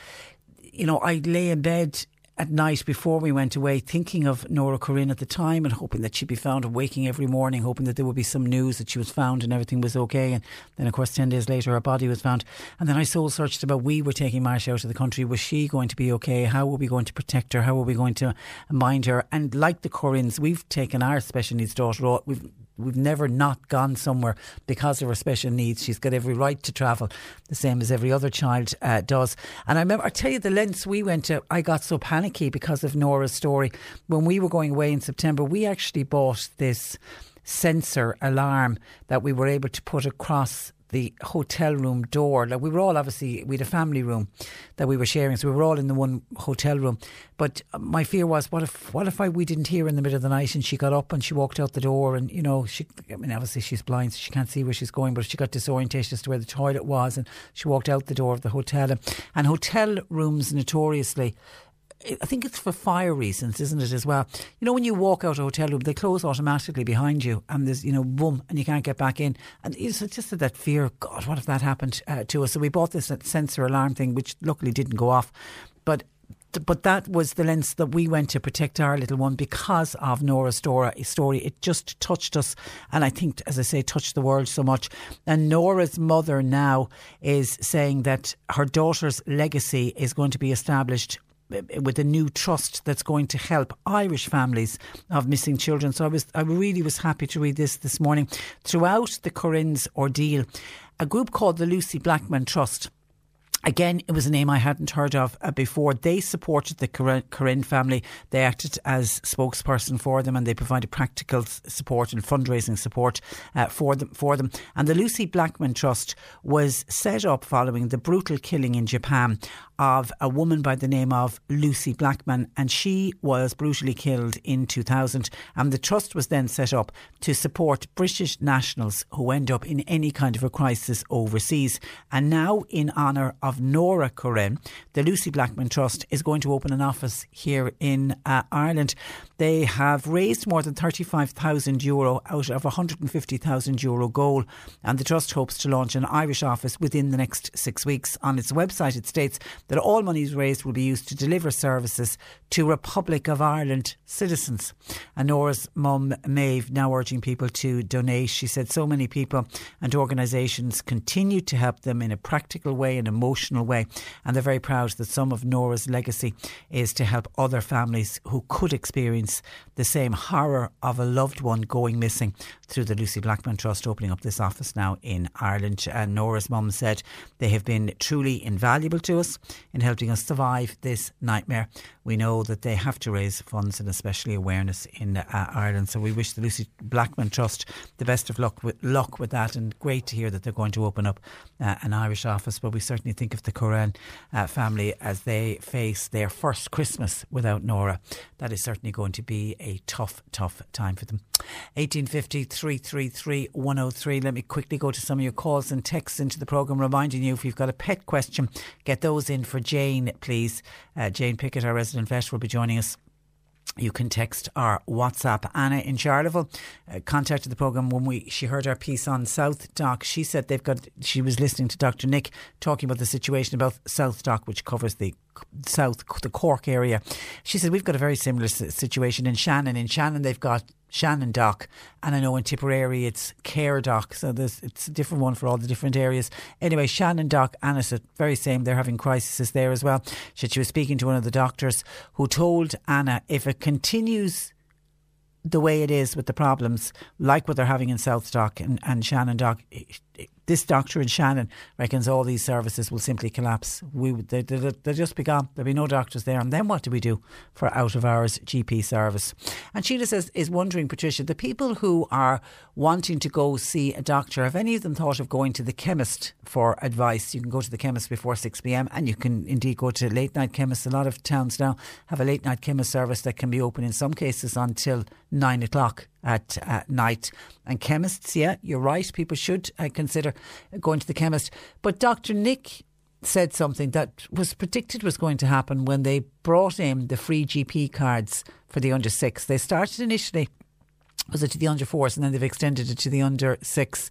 you know, I lay in bed at night before we went away, thinking of Nora Quoirin at the time and hoping that she'd be found waking every morning, hoping that there would be some news that she was found and everything was okay. And then, of course, 10 days later, her body was found. And then I soul searched about we were taking Marsha out of the country. Was she going to be okay? How were we going to protect her? How were we going to mind her? And like the Quoirins, we've taken our special needs daughter, we've we've never not gone somewhere because of her special needs. She's got every right to travel, the same as every other child uh, does. And I remember, I tell you, the lengths we went to, I got so panicky because of Nora's story. When we were going away in September, we actually bought this sensor alarm that we were able to put across the hotel room door. Like we were all obviously we had a family room that we were sharing, so we were all in the one hotel room. But uh, my fear was, what if what if I we didn't hear in the middle of the night and she got up and she walked out the door and you know she I mean obviously she's blind so she can't see where she's going, but she got disorientation as to where the toilet was and she walked out the door of the hotel and, and hotel rooms notoriously I think it's for fire reasons, isn't it, as well? You know, when you walk out of a hotel room, they close automatically behind you and there's, you know, boom, and you can't get back in. And it's just that fear, God, what if that happened uh, to us? So we bought this sensor alarm thing, which luckily didn't go off. But but that was the lens that we went to protect our little one because of Nora's story. It just touched us, and I think, as I say, touched the world so much. And Nora's mother now is saying that her daughter's legacy is going to be established with a new trust that's going to help Irish families of missing children. So I was, I really was happy to read this this morning. Throughout the Quoirin's ordeal, a group called the Lucie Blackman Trust Again, it was a name I hadn't heard of uh, before. They supported the Quoirin family. They acted as spokesperson for them, and they provided practical support and fundraising support uh, for them. For them, and the Lucie Blackman Trust was set up following the brutal killing in Japan of a woman by the name of Lucie Blackman, and she was brutally killed in 2000. And the trust was then set up to support British nationals who end up in any kind of a crisis overseas. And now, in honour of Nora Quoirin, the Lucie Blackman Trust is going to open an office here in uh, Ireland. They have raised more than 35,000 euro out of a 150,000 euro goal, and the Trust hopes to launch an Irish office within the next six weeks. On its website, it states that all monies raised will be used to deliver services to Republic of Ireland citizens. And Nora's mum, Maeve, now urging people to donate. She said so many people and organisations continue to help them in a practical way, an emotional way, and they're very proud that some of Nora's legacy is to help other families who could experience the same horror of a loved one going missing through the Lucie Blackman Trust opening up this office now in Ireland. And Nora's mum said they have been truly invaluable to us in helping us survive this nightmare. We know that they have to raise funds and especially awareness in uh, Ireland. So we wish the Lucie Blackman Trust the best of luck with, luck with that and great to hear that they're going to open up uh, an Irish office. But we certainly think of the Quoirin uh, family as they face their first Christmas without Nora. That is certainly going to be a tough, tough time for them. 1850 333 103. Let me quickly go to some of your calls and texts into the programme, reminding you if you've got a pet question, get those in for Jane, please. Uh, Jane Pickett, our resident vet, will be joining us you can text our WhatsApp. Anna in Charleville uh, contacted the programme when we she heard our piece on SouthDoc. She said they've got. She was listening to Dr. Nick talking about the situation about SouthDoc, which covers the south the Cork area. She said we've got a very similar situation in Shannon. In Shannon, they've got ShannonDoc, and I know in Tipperary it's CareDoc, so there's it's a different one for all the different areas. Anyway, ShannonDoc, Anna very same. They're having crises there as well. She, she was speaking to one of the doctors who told Anna if it continues the way it is with the problems, like what they're having in SouthDoc and, and ShannonDoc, this doctor in Shannon reckons all these services will simply collapse. We they, they, they'll just be gone. There'll be no doctors there. And then what do we do for out of hours GP service? And Sheila says, is wondering, Patricia, the people who are wanting to go see a doctor, have any of them thought of going to the chemist for advice? You can go to the chemist before 6 pm and you can indeed go to late night chemists. A lot of towns now have a late night chemist service that can be open in some cases until 9 o'clock at, at night. And chemists, yeah, you're right. People should uh, consider going to the chemist. But Dr. Nick said something that was predicted was going to happen when they brought in the free GP cards for the under six. They started initially, was it to the under fours, and then they've extended it to the under six.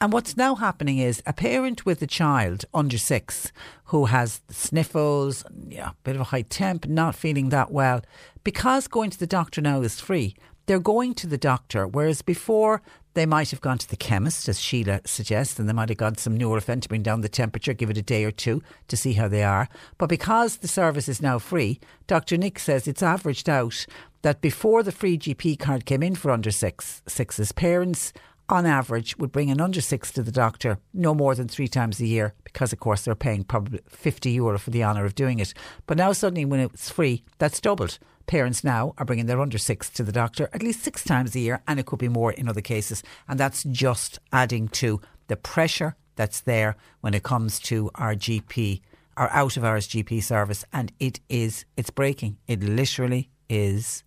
And what's now happening is a parent with a child under six who has sniffles, yeah, a bit of a high temp, not feeling that well, because going to the doctor now is free, they're going to the doctor, whereas before they might have gone to the chemist, as Sheila suggests, and they might have got some Nurofen to bring down the temperature, give it a day or two to see how they are. But because the service is now free, Dr. Nick says it's averaged out that before the free GP card came in for under six, sixes, parents on average would bring an under six to the doctor no more than three times a year because of course they're paying probably 50 euro for the honour of doing it. But now suddenly when it's free that's doubled. Parents now are bringing their under six to the doctor at least six times a year and it could be more in other cases. And that's just adding to the pressure that's there when it comes to our GP our out of hours GP service. And it is it's breaking. It literally is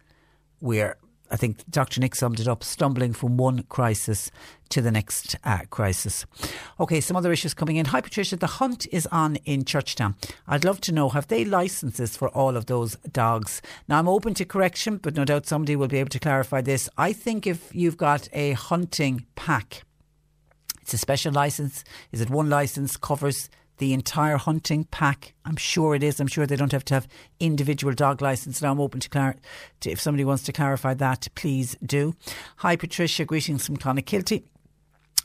we're I think Dr. Nick summed it up, stumbling from one crisis to the next uh, crisis. Okay, some other issues coming in. Hi, Patricia. The hunt is on in Churchtown. I'd love to know have they licenses for all of those dogs? Now, I'm open to correction, but no doubt somebody will be able to clarify this. I think if you've got a hunting pack, it's a special license. Is it one license covers the entire hunting pack? I'm sure it is. I'm sure they don't have to have individual dog license. Now I'm open to, clar- to if somebody wants to clarify that, please do. Hi, Patricia. Greetings from Clonakilty.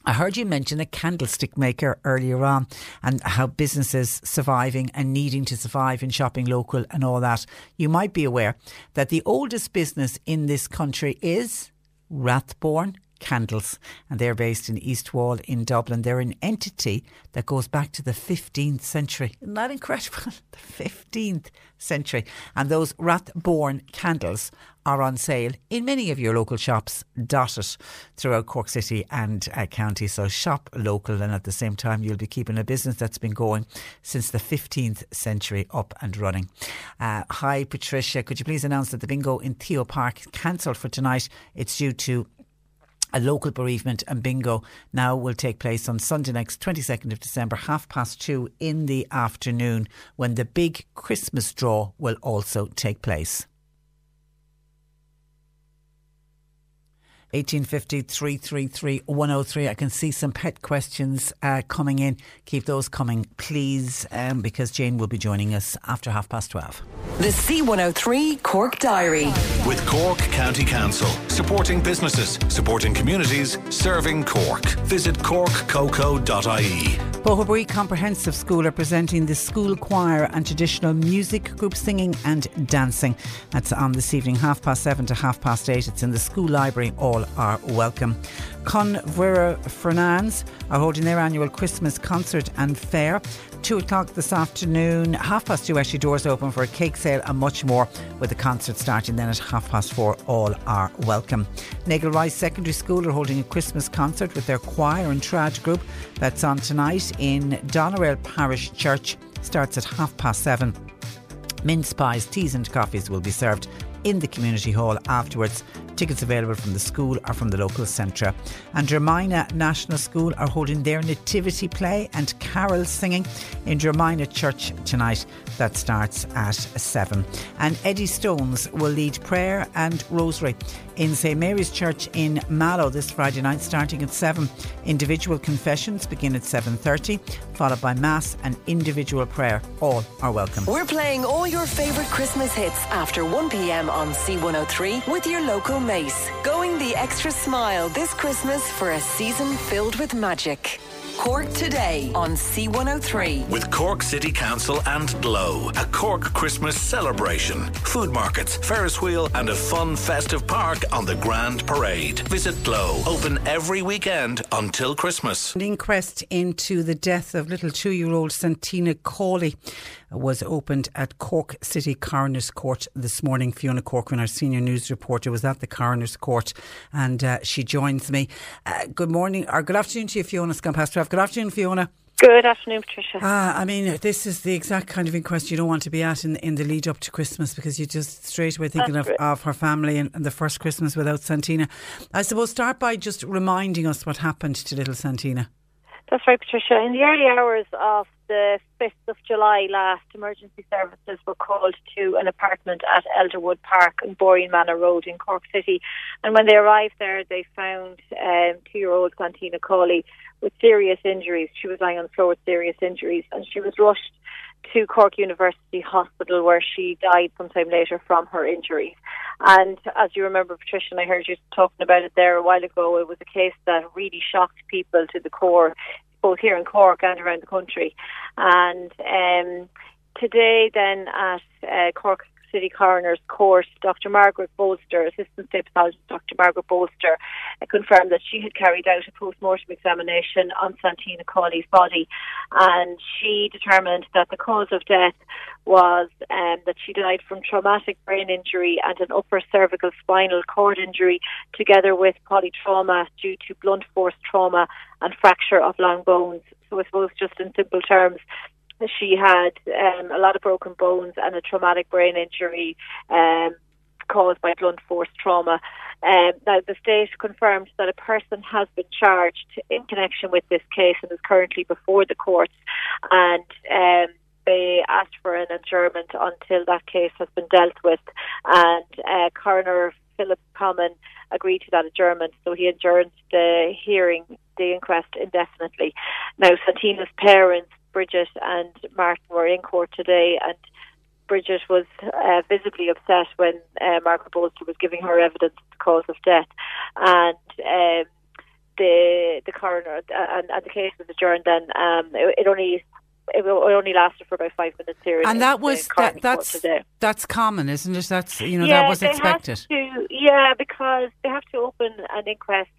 I heard you mention a candlestick maker earlier on and how businesses surviving and needing to survive in shopping local and all that. You might be aware that the oldest business in this country is Rathborne Candles, and they're based in East Wall in Dublin. They're an entity that goes back to the 15th century. Isn't that incredible? the 15th century. And those Rathborne candles are on sale in many of your local shops dotted throughout Cork City and uh, County. So shop local, and at the same time, you'll be keeping a business that's been going since the 15th century up and running. Uh, hi, Patricia. Could you please announce that the bingo in Theo Park is cancelled for tonight? It's due to a local bereavement and bingo now will take place on Sunday next 22nd of December half past 2 in the afternoon when the big Christmas draw will also take place. 1850 333 103. I can see some pet questions uh, coming in. Keep those coming, please, um, because Jane will be joining us after half past 12. The C103 Cork Diary. With Cork County Council, supporting businesses, supporting communities, serving Cork. Visit corkcoco.ie. Boherbue Comprehensive School are presenting the school choir and traditional music group singing and dancing. That's on this evening, half past seven to half past eight. It's in the school library. All are welcome. Convera Fernandes are holding their annual Christmas concert and fair. Two o'clock this afternoon, half past two actually doors open for a cake sale and much more with the concert starting then at half past four. All are welcome. Nagle Rice Secondary School are holding a Christmas concert with their choir and trad group. That's on tonight in Doneraile Parish Church. Starts at half past seven. Mince pies, teas and coffees will be served in the community hall afterwards. Tickets available from the school or from the local centre. And Dromina National School are holding their nativity play and carol singing in Dromina Church tonight. That starts at 7. And Eddie Stones will lead prayer and rosary in St Mary's Church in Mallow this Friday night starting at 7. Individual confessions begin at 7.30 followed by Mass and individual prayer. All are welcome. We're playing all your favourite Christmas hits after 1pm on C103 with your local Mace. Going the extra smile this Christmas for a season filled with magic. Cork today on C103. With Cork City Council and Glow, a Cork Christmas celebration. Food markets, Ferris wheel, and a fun festive park on the Grand Parade. Visit Glow, open every weekend until Christmas. An inquest into the death of little two year old Santina Cawley was opened at Cork City Coroner's Court this morning. Fiona Corcoran, our senior news reporter, was at the Coroner's Court and uh, she joins me. Uh, good morning, or good afternoon to you, Fiona. 12. Good afternoon, Fiona. Good afternoon, Patricia. Ah, I mean, this is the exact kind of inquest you don't want to be at in, in the lead up to Christmas because you're just straight away thinking of, of her family and, and, the first Christmas without Santina. I suppose start by just reminding us what happened to little Santina. That's right, Patricia. In the early hours of the 5th of July last, emergency services were called to an apartment at Elderwood Park in Boreenmanna Road in Cork City. And when they arrived there, they found um, two year old Santina Cawley with serious injuries. She was lying on the floor with serious injuries, and she was rushed to Cork University Hospital where she died sometime later from her injuries. And as you remember, Patricia, and I heard you talking about it there a while ago, it was a case that really shocked people to the core, both here in Cork and around the country. And um, today, then at uh, Cork City Coroner's Court, Dr. Margaret Bolster, Assistant State Pathologist Dr. Margaret Bolster, uh, confirmed that she had carried out a post-mortem examination on Santina Cawley's body and she determined that the cause of death was um, that she died from traumatic brain injury and an upper cervical spinal cord injury together with polytrauma due to blunt force trauma and fracture of long bones. So I suppose just in simple terms, she had um, a lot of broken bones and a traumatic brain injury um, caused by blunt force trauma. Um, now, the state confirmed that a person has been charged in connection with this case and is currently before the courts. And um, they asked for an adjournment until that case has been dealt with. And uh, Coroner Philip Comyn agreed to that adjournment, so he adjourned the hearing, the inquest indefinitely. Now, Santina's parents Bridget and Martin were in court today, and Bridget was uh, visibly upset when uh, Margaret Bolster was giving her evidence of the cause of death, and um, the the coroner and, and, the case was adjourned. Then um, it, it, only. It only lasted for about five minutes here, and that was that, that's that's common, isn't it? That's you know yeah, that was expected. To, yeah, because they have to open an inquest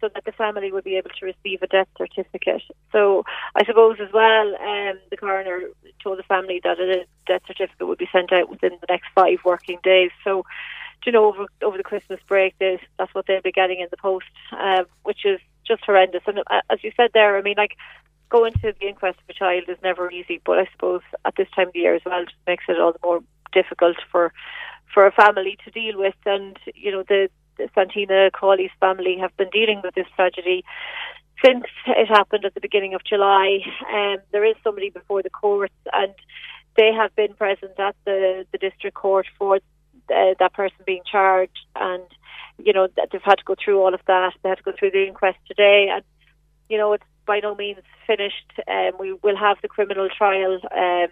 so that the family would be able to receive a death certificate. So I suppose as well, um, the coroner told the family that a death certificate would be sent out within the next five working days. So, you know, over over the Christmas break, they, that's what they'll be getting in the post, um, which is just horrendous. And uh, as you said there, I mean, like going to the inquest of a child is never easy, but I suppose at this time of the year as well, just makes it all the more difficult for for a family to deal with. And you know, the Santina Cawley's family have been dealing with this tragedy since it happened at the beginning of July. Um, there is somebody before the courts, and they have been present at the, the district court for uh, that person being charged, and you know they've had to go through all of that. They had to go through the inquest today, and you know it's by no means finished. Um, we will have the criminal trial. Um,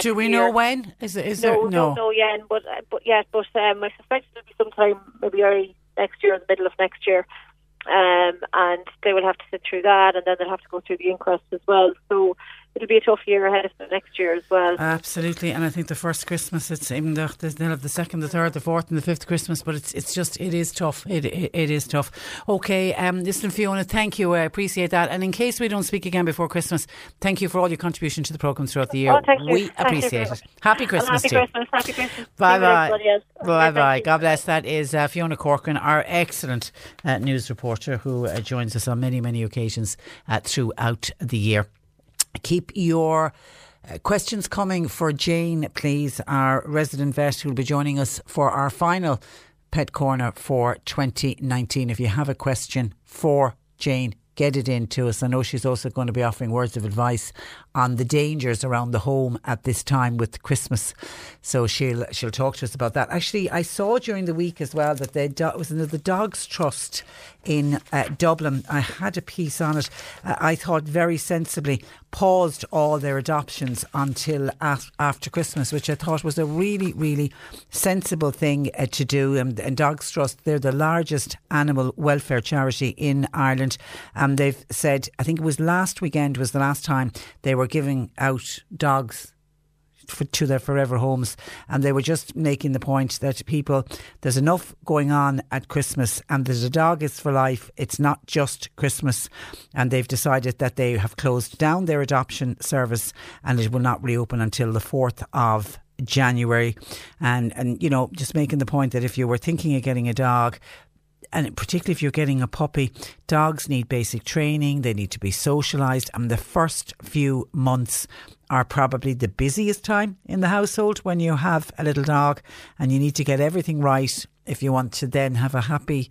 do we year. know when? Is it? Is no, there? No, no, yet. But but yes, but um, I suspect it'll be sometime maybe early next year, or the middle of next year. Um, and they will have to sit through that, and then they'll have to go through the inquest as well. So it'll be a tough year ahead of them next year as well. Absolutely, and I think the first Christmas, it's even the, they'll have the second, the third, the fourth, and the fifth Christmas. But it's it's just it is tough. It it, it is tough. Okay, um, listen, Fiona, thank you. I appreciate that. And in case we don't speak again before Christmas, thank you for all your contribution to the program throughout the year. Oh, thank we you. appreciate thank it. Happy Christmas happy to you. Christmas. Happy Christmas. Bye bye. Bye bye. God bless. That is uh, Fiona Corcoran, our excellent uh, news reporter who uh, joins us on many many occasions uh, throughout the year. Keep your uh, questions coming for Jane, please, our resident vet who will be joining us for our final Pet Corner for 2019. If you have a question for Jane, get it in to us. I know she's also going to be offering words of advice on the dangers around the home at this time with Christmas. So she'll she'll talk to us about that. Actually, I saw during the week as well that the do- was the Dogs Trust in uh, Dublin. I had a piece on it. Uh, I thought very sensibly paused all their adoptions until af- after Christmas, which I thought was a really, really sensible thing uh, to do. And, and, Dogs Trust, they're the largest animal welfare charity in Ireland. And they've said, I think it was last weekend was the last time they were giving out dogs for, to their forever homes. And they were just making the point that people, there's enough going on at Christmas and a dog is for life. It's not just Christmas. And they've decided that they have closed down their adoption service and it will not reopen until the 4th of January. And, and, you know, just making the point that if you were thinking of getting a dog, and particularly if you're getting a puppy, dogs need basic training, they need to be socialised, and the first few months are probably the busiest time in the household when you have a little dog and you need to get everything right if you want to then have a happy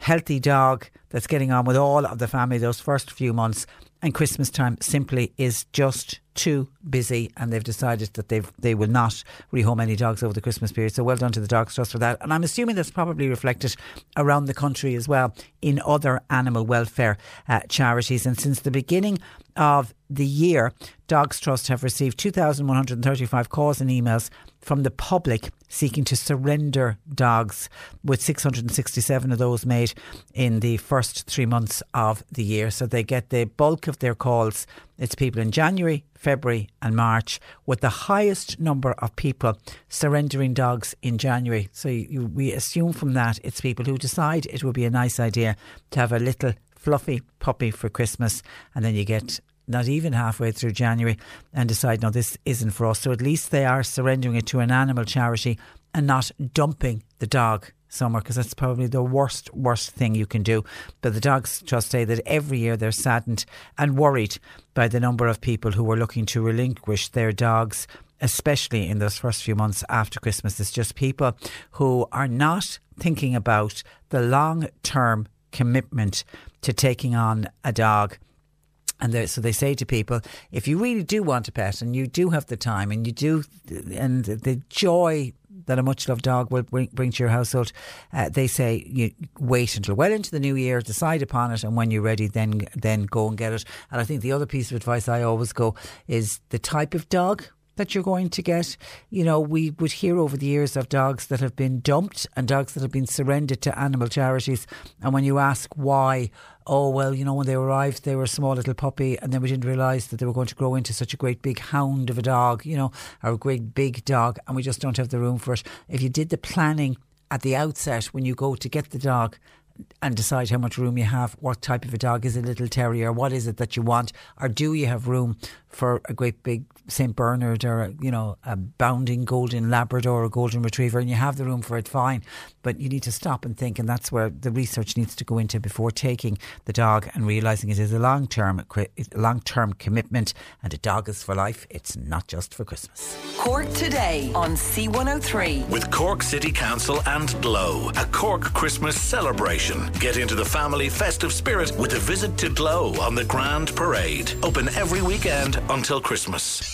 healthy dog that's getting on with all of the family those first few months. And Christmas time simply is just too busy and they've decided that they they will not rehome any dogs over the Christmas period. So well done to the Dogs Trust for that. And I'm assuming that's probably reflected around the country as well in other animal welfare uh, charities. And since the beginning of the year, Dogs Trust have received 2,135 calls and emails from the public seeking to surrender dogs, with 667 of those made in the first three months of the year. So they get the bulk of their calls. It's people in January, February, and March, with the highest number of people surrendering dogs in January. So you, we assume from that it's people who decide it would be a nice idea to have a little fluffy puppy for Christmas, and then you get not even halfway through January and decide, no, this isn't for us. So at least they are surrendering it to an animal charity and not dumping the dog somewhere because that's probably the worst, worst thing you can do. But the dogs trust say that every year they're saddened and worried by the number of people who are looking to relinquish their dogs. Especially in those first few months after Christmas, it's just people who are not thinking about the long term commitment to taking on a dog and so they say to people, if you really do want a pet and you do have the time and you do, and the joy that a much loved dog will bring, bring to your household, uh, they say you wait until well into the new year, decide upon it, and when you're ready, then then go and get it. And I think the other piece of advice I always go is the type of dog that you're going to get. You know, we would hear over the years of dogs that have been dumped and dogs that have been surrendered to animal charities. And when you ask why, oh, well, you know, when they arrived, they were a small little puppy, and then we didn't realise that they were going to grow into such a great big hound of a dog, you know, or a great big dog, and we just don't have the room for it. If you did the planning at the outset when you go to get the dog, and decide how much room you have. What type of a dog is a little terrier? What is it that you want? Or do you have room for a great big St Bernard or a, you know a bounding golden Labrador or golden Retriever, and you have the room for it, fine. But you need to stop and think, and that's where the research needs to go into before taking the dog and realizing it is a long term long term commitment, and a dog is for life. It's not just for Christmas. Cork today on C103 with Cork City Council and Glow, a Cork Christmas celebration. Get into the family festive spirit with a visit to Glow on the Grand Parade. Open every weekend until Christmas.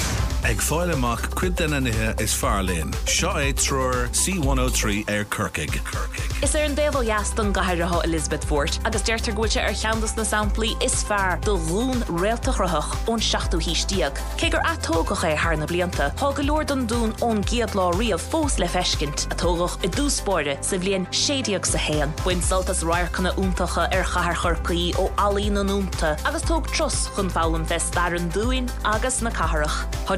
Ag fáile amach cuid den anithe is fearlín. Seo é trúr C103 ar Kirkig. Is ar an déhil jaastan gaiiretha Elizabeth Fort agus deirtar gote ar cheandas na samplaí is fearr do rún réaltachrathach ón 16ú hístíag. Cé gur atógach é thna blianta, Tá go leor don dún ón giad lá riamh fós le feiscint atógach i dúspóide sa bblion séideag sa héan. Buin saltas roiircanna úntacha ar chahar churcaí ó alína núnta agus tóg tros chun fálam fest dar an dúin agus na caharach. Tá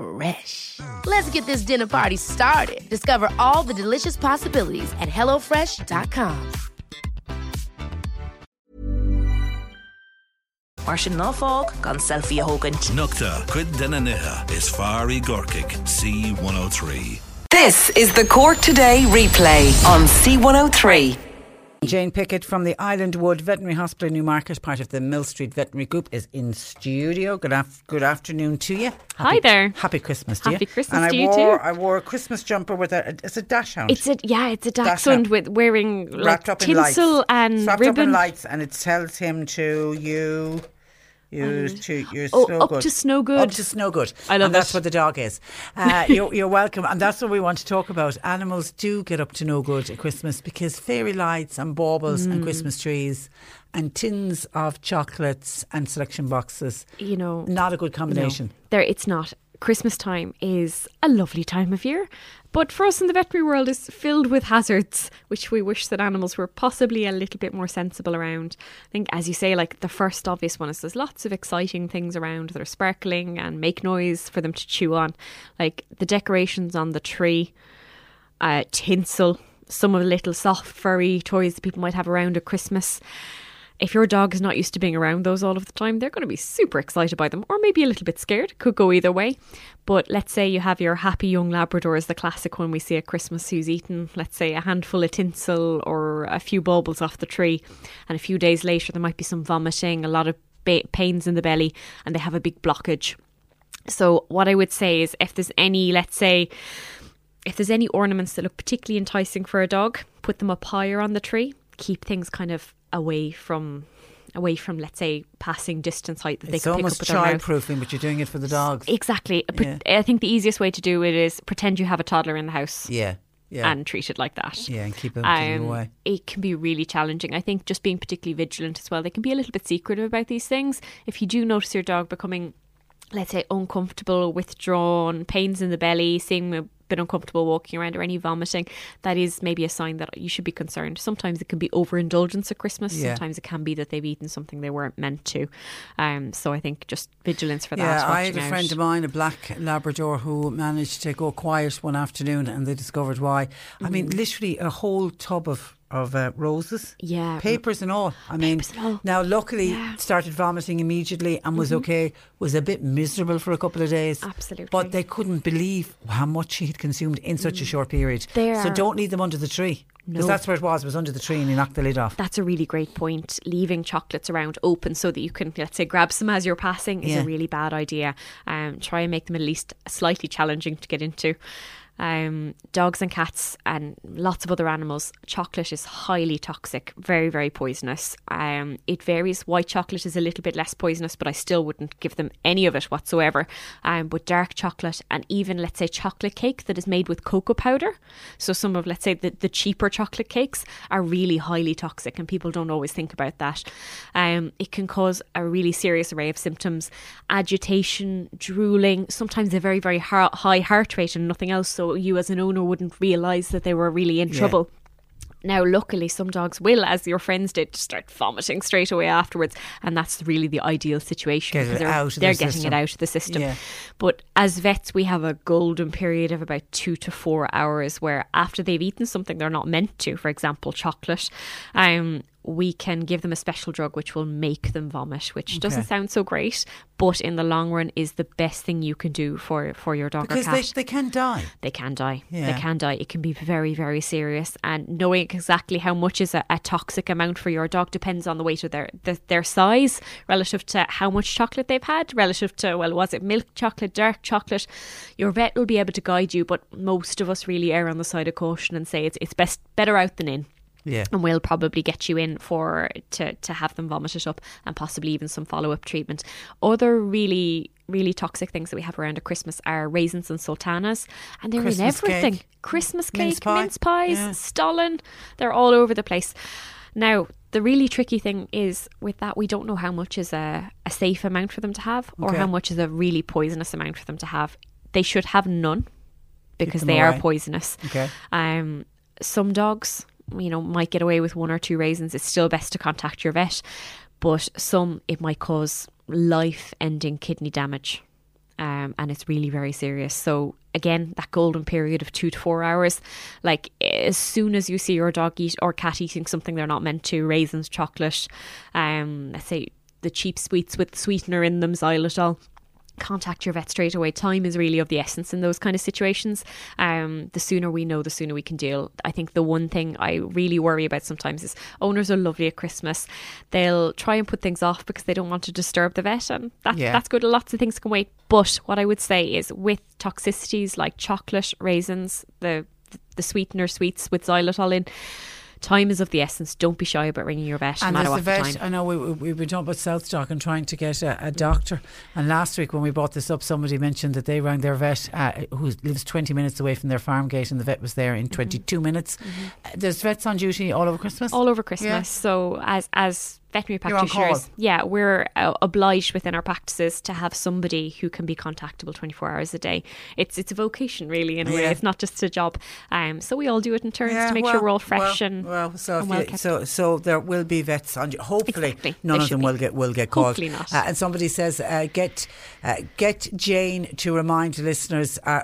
Fresh. Let's get this dinner party started. Discover all the delicious possibilities at hellofresh.com. Mar sin ná fág gan selfie a hogant. Nukta cuid den anithe is fearí Gorkig C103. This is the Cork Today replay on C103. Jane Pickett from the Island Wood Veterinary Hospital in Newmarket, part of the Millstreet Veterinary Group, is in studio. Good, af- good afternoon to you. Hi there. Happy Christmas to Happy you. Christmas and I to you wore, too. I wore a Christmas jumper with a, it's a dachshund. It's a yeah, it's a Dachshund. dachshund with wearing like wrapped up in lights. tinsel and Wrapped up in ribbon. lights, and it tells him to you. You to you're Oh, so up good. to snow good. Up to snow good. I love and that's it. what the dog is. Uh, you're, you're welcome, and that's what we want to talk about. Animals do get up to no good at Christmas because fairy lights and baubles and Mm. Christmas trees and tins of chocolates and selection boxes. You know, not a good combination. No, there, it's not. Christmas time is a lovely time of year, but for us in the veterinary world is filled with hazards, which we wish that animals were possibly a little bit more sensible around. I think, as you say, like the first obvious one is there's lots of exciting things around that are sparkling and make noise for them to chew on, like the decorations on the tree, uh, tinsel, some of the little soft furry toys that people might have around at Christmas if your dog is not used to being around those all of the time, they're going to be super excited by them or maybe a little bit scared. Could go either way. But let's say you have your happy young Labrador as the classic one we see at Christmas who's eaten, let's say, a handful of tinsel or a few baubles off the tree. And a few days later, there might be some vomiting, a lot of ba- pains in the belly, and they have a big blockage. So, what I would say is if there's any, let's say, if there's any ornaments that look particularly enticing for a dog, put them up higher on the tree. Keep things kind of away from away from let's say passing distance height that it's they can almost pick up with their mouth. childproofing, but you're doing it for the dogs. Exactly. Yeah. I think the easiest way to do it is pretend you have a toddler in the house. Yeah. Yeah. And treat it like that. Yeah, and keep them um, away. It can be really challenging. I think just being particularly vigilant as well. They can be a little bit secretive about these things. If you do notice your dog becoming, let's say, uncomfortable, withdrawn, pains in the belly, seeing bit uncomfortable walking around or any vomiting, that is maybe a sign that you should be concerned. Sometimes it can be overindulgence at Christmas. Yeah. Sometimes it can be that they've eaten something they weren't meant to. Um, so I think just vigilance for that. Yeah, I had a watching friend of mine, a black Labrador, who managed to go quiet one afternoon, and they discovered why. I mean, Mm. literally a whole tub of of uh, roses, Yeah. papers and all. I mean, now luckily started vomiting immediately and was Mhm. okay. Was a bit miserable for a couple of days. Absolutely. but they couldn't believe how much she had consumed in such a short period. They so don't leave them under the tree. Because No. that's where it was. It was under the tree, and he knocked the lid off. That's a really great point. Leaving chocolates around open so that you can, let's say, grab some as you're passing is Yeah. a really bad idea. Um, try and make them at least slightly challenging to get into. Um, dogs and cats and lots of other animals, chocolate is highly toxic, very, very poisonous. Um, it varies. White chocolate is a little bit less poisonous, but I still wouldn't give them any of it whatsoever. Um, but dark chocolate and even, let's say, chocolate cake that is made with cocoa powder. So some of, let's say, the, the cheaper chocolate cakes are really highly toxic, and people don't always think about that. Um, it can cause a really serious array of symptoms agitation, drooling, sometimes a very, very high heart rate and nothing else. So you, as an owner, wouldn't realise that they were really in Yeah. trouble. Now, luckily, some dogs will, as your friends did, start vomiting straight away afterwards, and that's really the ideal situation Get they're, out they're getting system. it out of the system. Yeah. But as vets, we have a golden period of about two to four hours where, after they've eaten something they're not meant to, for example, chocolate, um, we can give them a special drug which will make them vomit, which doesn't sound so great, but in the long run is the best thing you can do for for your dog because they, they can die. They can die. Yeah. They can die. It can be very, very serious. And knowing exactly how much is a, a toxic amount for your dog depends on the weight of their the, their size relative to how much chocolate they've had, relative to well, was it milk chocolate, dark chocolate? Your vet will be able to guide you, but most of us really err on the side of caution and say it's it's best better out than in. Yeah. And we'll probably get you in for to, to have them vomit it up and possibly even some follow up treatment. Other really, really toxic things that we have around at Christmas are raisins and sultanas. And they're Christmas in everything. cake. Christmas Mince cake, pie. mince pies, Yeah. stollen. They're all over the place. Now, the really tricky thing is with that, we don't know how much is a, a safe amount for them to have or Okay. how much is a really poisonous amount for them to have. They should have none because they are poisonous. Okay. Um, some dogs, you know, might get away with one or two raisins. It's still best to contact your vet, but some it might cause life-ending kidney damage, um, and it's really very serious. So again, that golden period of two to four hours, like as soon as you see your dog eat or cat eating something they're not meant to, raisins, chocolate, um, let's say the cheap sweets with sweetener in them, xylitol contact your vet straight away. Time is really of the essence in those kind of situations. Um, the sooner we know, the sooner we can deal. I think the one thing I really worry about sometimes is owners are lovely at Christmas. They'll try and put things off because they don't want to disturb the vet, and that, Yeah. that's good. Lots of things can wait. But what I would say is with toxicities like chocolate, raisins, the the sweetener sweets with xylitol in. Time is of the essence. Don't be shy about ringing your vet, And no matter what vet, time. I know we, we, we've been talking about SouthDoc and trying to get a, a doctor. And last week when we brought this up, somebody mentioned that they rang their vet uh, who lives 20 minutes away from their farm gate and the vet was there Mm-hmm. in 22 minutes. Uh, there's vets on duty all over Christmas? all over Christmas. So as as veterinary practitioners, yeah, we're uh, obliged within our practices to have somebody who can be contactable 24 hours a day. It's it's a vocation really in a way. It's not just a job. Um, so we all do it in turns Yeah, to make well, sure we're all fresh well, and well, so, and well you- so so there will be vets on. Hopefully, Exactly. none of them be. will get will get called. Hopefully not. Uh, and somebody says, uh, get uh, get Jane to remind listeners uh,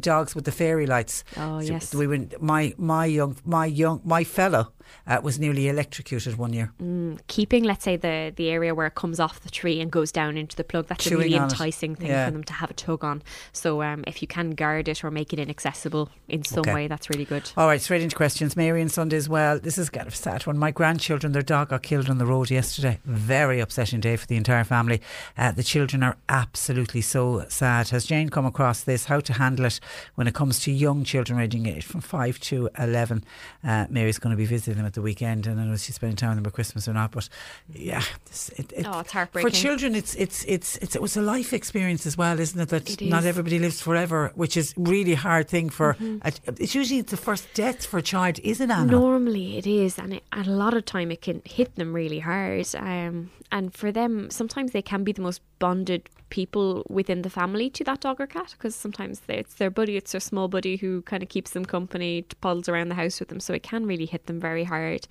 dogs with the fairy lights. Oh, So yes. we went. My my young my young my fellow uh, was nearly electrocuted one year. Mm, keeping, let's say, the the area where it comes off the tree and goes down into the plug. That's Chewing a really on it. enticing thing Yeah. for them to have a tug on. So um, if you can guard it or make it inaccessible in some Okay. way, that's really good. All right, straight into questions. Mary and Sunday as well. This is kind of a sad one. My grandchildren, their dog got killed on the road yesterday. Very upsetting day for the entire family. Uh, the children are absolutely so sad. Has Jane come across this? How to handle it when it comes to young children ranging age from 5 to 11? Uh, Mary's going to be visiting them at the weekend and I know she's spending time with them at Christmas or not. But yeah, this, it, it, Oh, it's heartbreaking for children, it's, it's, it's, it's, it was a life experience as well, isn't it? That It not everybody lives forever, which is really hard thing for. Mhm. a- it's usually the first death for a child isn't it? Normally it is, and, it, and a lot of time it can hit them really hard. Um, and for them, sometimes they can be the most bonded people within the family to that dog or cat because sometimes it's their buddy, it's their small buddy who kind of keeps them company, puddles around the house with them. So it can really hit them very hard.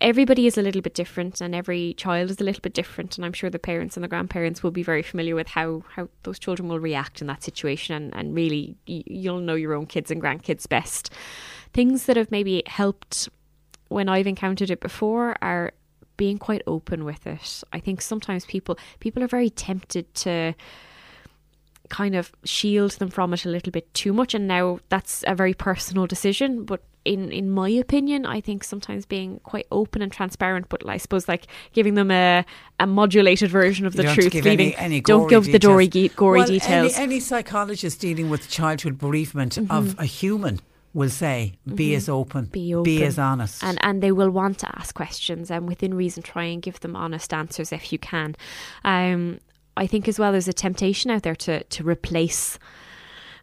Everybody is a little bit different, and every child is a little bit different. And I'm sure the parents and the grandparents will be very familiar with how, how those children will react in that situation. And, and really, you'll know your own kids and grandkids best. Things that have maybe helped when I've encountered it before are being quite open with it. I think sometimes people people are very tempted to kind of shield them from it a little bit too much and now that's a very personal decision but in in my opinion I think sometimes being quite open and transparent but I suppose like giving them a a modulated version of the don't have to truth give leaving any, any don't give the gory, details. gory well, details Any, any psychologist dealing with childhood bereavement Mhm. of a human will say, be Mhm. as open, be open, be as honest. and and they will want to ask questions and within reason try and give them honest answers if you can. Um, I think as well there's a temptation out there to to replace.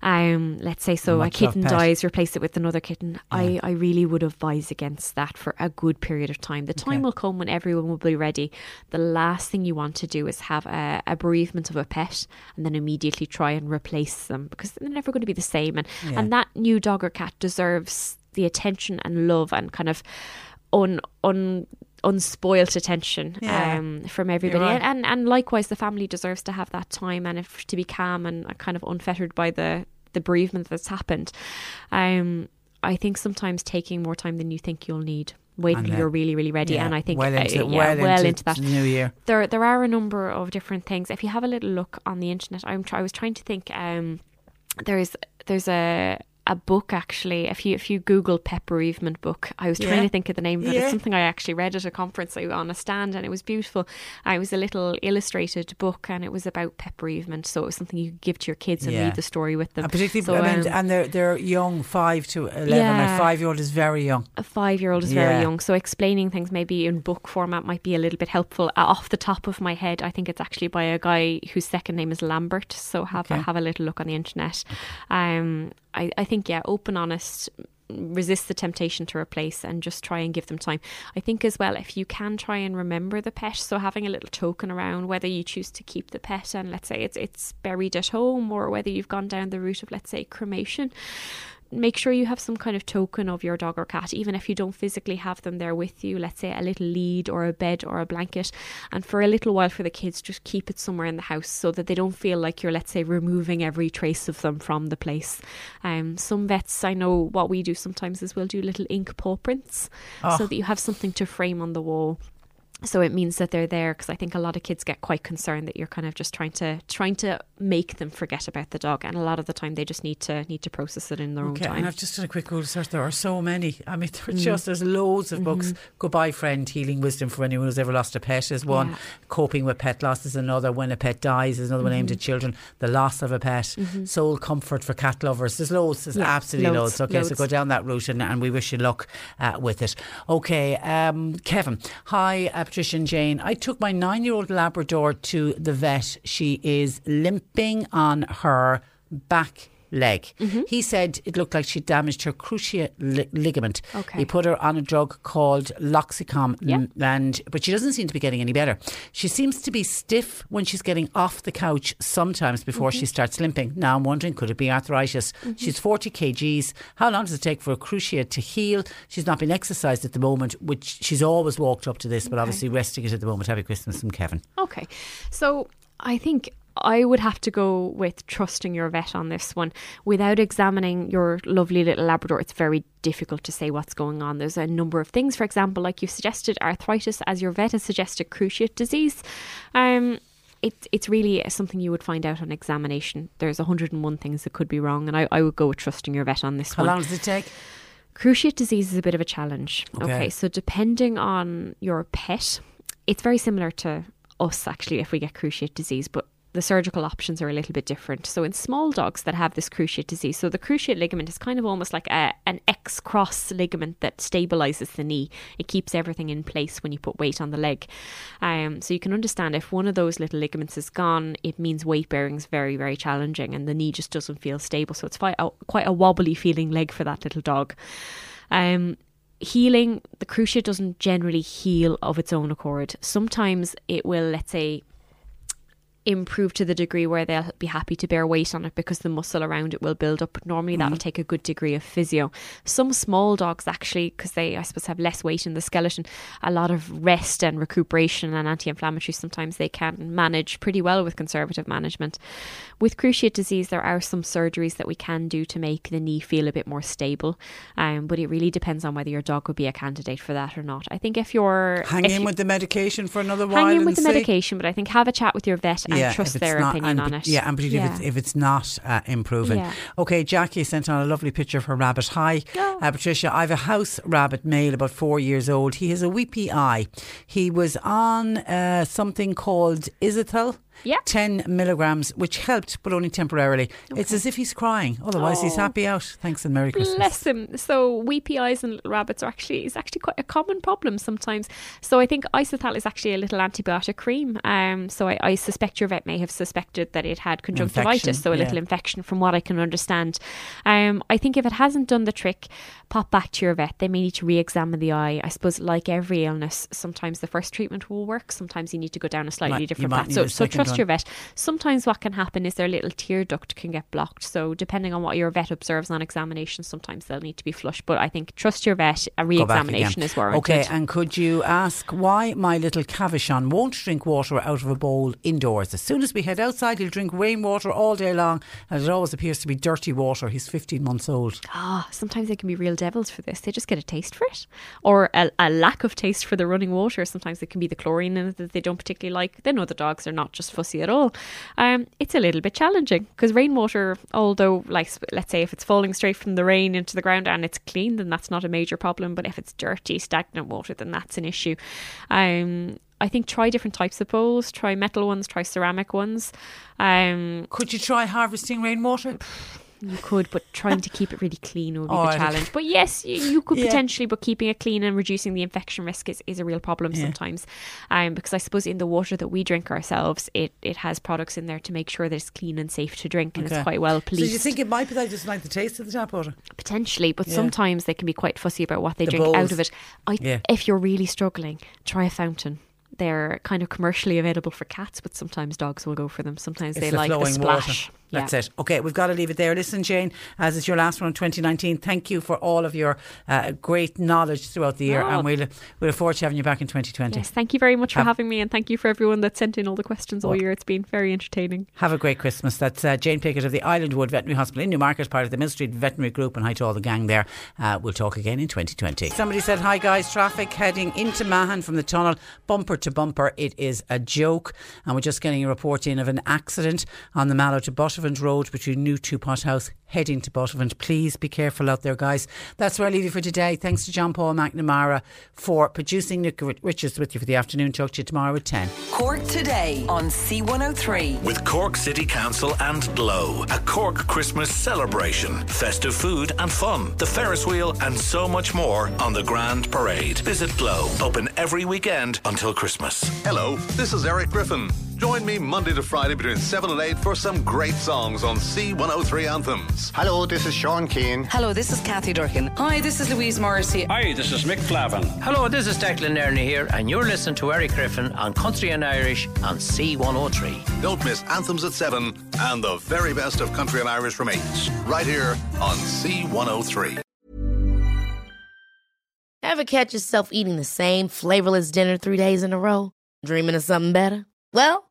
Um, let's say so a kitten dies, replace it with another kitten. I, I really would advise against that for a good period of time. The time Okay. will come when everyone will be ready. The last thing you want to do is have a, a bereavement of a pet and then immediately try and replace them because they're never going to be the same. And Yeah. and that new dog or cat deserves the attention and love and kind of un un unspoilt attention Yeah. um, from everybody right. and and likewise the family deserves to have that time and if, to be calm and uh, kind of unfettered by the the bereavement that's happened um I think sometimes taking more time than you think you'll need wait until you're really really ready yeah, and I think well uh, into- yeah, well well into into that new year. there there are a number of different things if you have a little look on the internet I'm try, I was trying to think um there's there's a a book actually if you if you google pet bereavement book i was trying Yeah. to think of the name of it Yeah. it's something i actually read at a conference on a stand and it was beautiful Uh, it was a little illustrated book and it was about pet bereavement so it was something you could give to your kids and Yeah. read the story with them And particularly, So, I mean, um, and they're they're young, five to eleven. A five year old is very young. a five year old is very young, so explaining things maybe in book format might be a little bit helpful. Uh, off the top of my head, I think it's actually by a guy whose second name is Lambert. So have a, have a little look on the internet. Um, I, I think yeah, open, honest. Resist the temptation to replace and just try and give them time. I think as well, if you can try and remember the pet, so having a little token around, whether you choose to keep the pet and let's say it's it's buried at home, or whether you've gone down the route of let's say cremation, make sure you have some kind of token of your dog or cat, even if you don't physically have them there with you. Let's say a little lead or a bed or a blanket. And for a little while for the kids, just keep it somewhere in the house so that they don't feel like you're, let's say, removing every trace of them from the place. Um, some vets, I know what we do sometimes is we'll do little ink paw prints Oh. so that you have something to frame on the wall. So it means that they're there because I think a lot of kids get quite concerned that you're kind of just trying to trying to make them forget about the dog, and a lot of the time they just need to need to process it in their own way. Okay, own and. I've just done a quick Google search. There are so many. I mean, there are Mm. just there's loads of books. Mhm. Goodbye, friend. Healing wisdom for anyone who's ever lost a pet is one. Yeah. Coping with pet loss is another. When a pet dies is another one aimed Mhm. at children. The loss of a pet. Mhm. Soul comfort for cat lovers. There's loads. There's Yeah, absolutely loads. loads, Okay, so go down that route, and, and we wish you luck uh, with it. Okay, um, Kevin. Hi, uh, And Jane. I took my nine-year-old Labrador to the vet. She is limping on her back leg. Mm-hmm. He said it looked like she damaged her cruciate li- ligament. Okay. He put her on a drug called Loxicom, Yeah. and but she doesn't seem to be getting any better. She seems to be stiff when she's getting off the couch sometimes before Mm-hmm. she starts limping. Now I'm wondering, could it be arthritis? She's 40 kgs. How long does it take for a cruciate to heal? She's not been exercised at the moment, which she's always walked up to this, but obviously resting it at the moment. Happy Christmas from Kevin. Okay, so I think I would have to go with trusting your vet on this one. Without examining your lovely little Labrador, it's very difficult to say what's going on. There's a number of things, for example, like you suggested, arthritis, as your vet has suggested, cruciate disease. Um, it, it's really something you would find out on examination. There's 101 things that could be wrong, and I, I would go with trusting your vet on this How one. long does it take? Cruciate disease is a bit of a challenge. Okay. Okay. so depending on your pet, it's very similar to us actually if we get cruciate disease, but the surgical options are a little bit different. So in small dogs that have this cruciate disease, so the cruciate ligament is kind of almost like a, an X cross ligament that stabilizes the knee. It keeps everything in place when you put weight on the leg. Um, so you can understand if one of those little ligaments is gone, it means weight bearing is very very challenging, and the knee just doesn't feel stable. So it's quite a, quite a wobbly feeling leg for that little dog. Um, healing, the cruciate doesn't generally heal of its own accord. Sometimes it will, let's say, improve to the degree where they'll be happy to bear weight on it because the muscle around it will build up. But normally that'll take a good degree of physio. Some small dogs actually, because they I suppose have less weight in the skeleton, a lot of rest and recuperation and anti-inflammatory. Sometimes they can manage pretty well with conservative management. With cruciate disease, there are some surgeries that we can do to make the knee feel a bit more stable. Um, but it really depends on whether your dog would be a candidate for that or not. I think if you're Hang if in you- with the medication for another while. hang in with the see. medication, but I think have a chat with your vet and trust their not- opinion and on it. Yeah, and particularly if, it's, if it's not uh, improving. Yeah. Okay, Jackie sent on a lovely picture of her rabbit. Hi, uh, Patricia. I have a house rabbit male, about four years old. He has a weepy eye. He was on uh, something called Isathal. Yeah. 10 milligrams, which helped, but only temporarily. It's as if he's crying. Otherwise, he's Oh. happy out. Thanks and Merry Christmas. Bless him. So weepy eyes and little rabbits are actually is actually quite a common problem sometimes. So I think Isathal is actually a little antibiotic cream. Um, so I, I suspect your vet may have suspected that it had conjunctivitis, Infection, so a little yeah. infection, from what I can understand. Um, I think if it hasn't done the trick, pop back to your vet. They may need to re-examine the eye. I suppose, like every illness, sometimes the first treatment will work. Sometimes you need to go down a slightly different path. So, so trust your vet. Sometimes what can happen is their little tear duct can get blocked. So depending on what your vet observes on examination, sometimes they'll need to be flushed. But I think trust your vet. A re-examination is warranted. Okay, and could you ask why my little Cavachon won't drink water out of a bowl indoors? As soon as we head outside, he'll drink rainwater all day long, and it always appears to be dirty water. He's 15 months old. Ah, sometimes they can be real devils for this. They just get a taste for it, or a, a lack of taste for the running water. Sometimes it can be the chlorine in it that they don't particularly like. They know the dogs are not just fussy at all. Um, it's a little bit challenging because rainwater, although like let's say if it's falling straight from the rain into the ground and it's clean, then that's not a major problem. But if it's dirty, stagnant water, then that's an issue. Um, I think try different types of bowls. Try metal ones. Try ceramic ones. Um, Could you try harvesting rainwater? You could, but trying to keep it really clean would be Oh, the challenge. But yes, you, you could Yeah. potentially, but keeping it clean and reducing the infection risk is, is a real problem Yeah. sometimes. Um, because I suppose in the water that we drink ourselves, it, it has products in there to make sure that it's clean and safe to drink and Okay. it's quite well policed. do you think it might be that I just like the taste of the tap water? Potentially, but Yeah. sometimes they can be quite fussy about what they The drink out of it. I. If you're really struggling, try a fountain. They're kind of commercially available for cats, but sometimes dogs will go for them. Sometimes It's they the like the splash. water. That's it. Okay, we've got to leave it there. Listen, Jane, as it's your last one in 2019, thank you for all of your uh, great knowledge throughout the year, Oh. and we'll, we look forward to having you back in 2020. Yes, thank you very much for Have- having me, and thank you for everyone that sent in all the questions all year. It's been very entertaining. Have a great Christmas. That's uh, Jane Pickett of the Islandwood Veterinary Hospital in Newmarket, part of the Millstreet Veterinary Group, and hi to all the gang there. Uh, we'll talk again in 2020. Somebody said, Hi guys, traffic heading into Mahon from the tunnel, bumper to bumper. It is a joke. And we're just getting a report in of an accident on the Mallow to Buttevant Road between Newtwopothouse heading to Buttevant. Please be careful out there, guys. That's where I leave you for today. Thanks to John Paul McNamara for producing Nick Richards with you for the afternoon. Talk to you tomorrow at 10. Cork today on C103. With Cork City Council and Glow, a Cork Christmas celebration, festive food and fun, the Ferris wheel, and so much more on the Grand Parade. Visit Glow, open every weekend until Christmas. Hello, this is Eric Griffin. Join me Monday to Friday between 7 and 8 for some great songs on C103 Anthems. Hello, this is Sean Keane. Hello, this is Kathy Durkin. Hi, this is Louise Morrissey. Hi, this is Mick Flavin. Hello, this is Declan Nerney here, and you're listening to Eric Griffin on Country and Irish on C103. Don't miss Anthems at 7 and the very best of country and Irish from 8. Right here on C103. Ever catch yourself eating the same flavorless dinner three days in a row? Dreaming of something better? Well,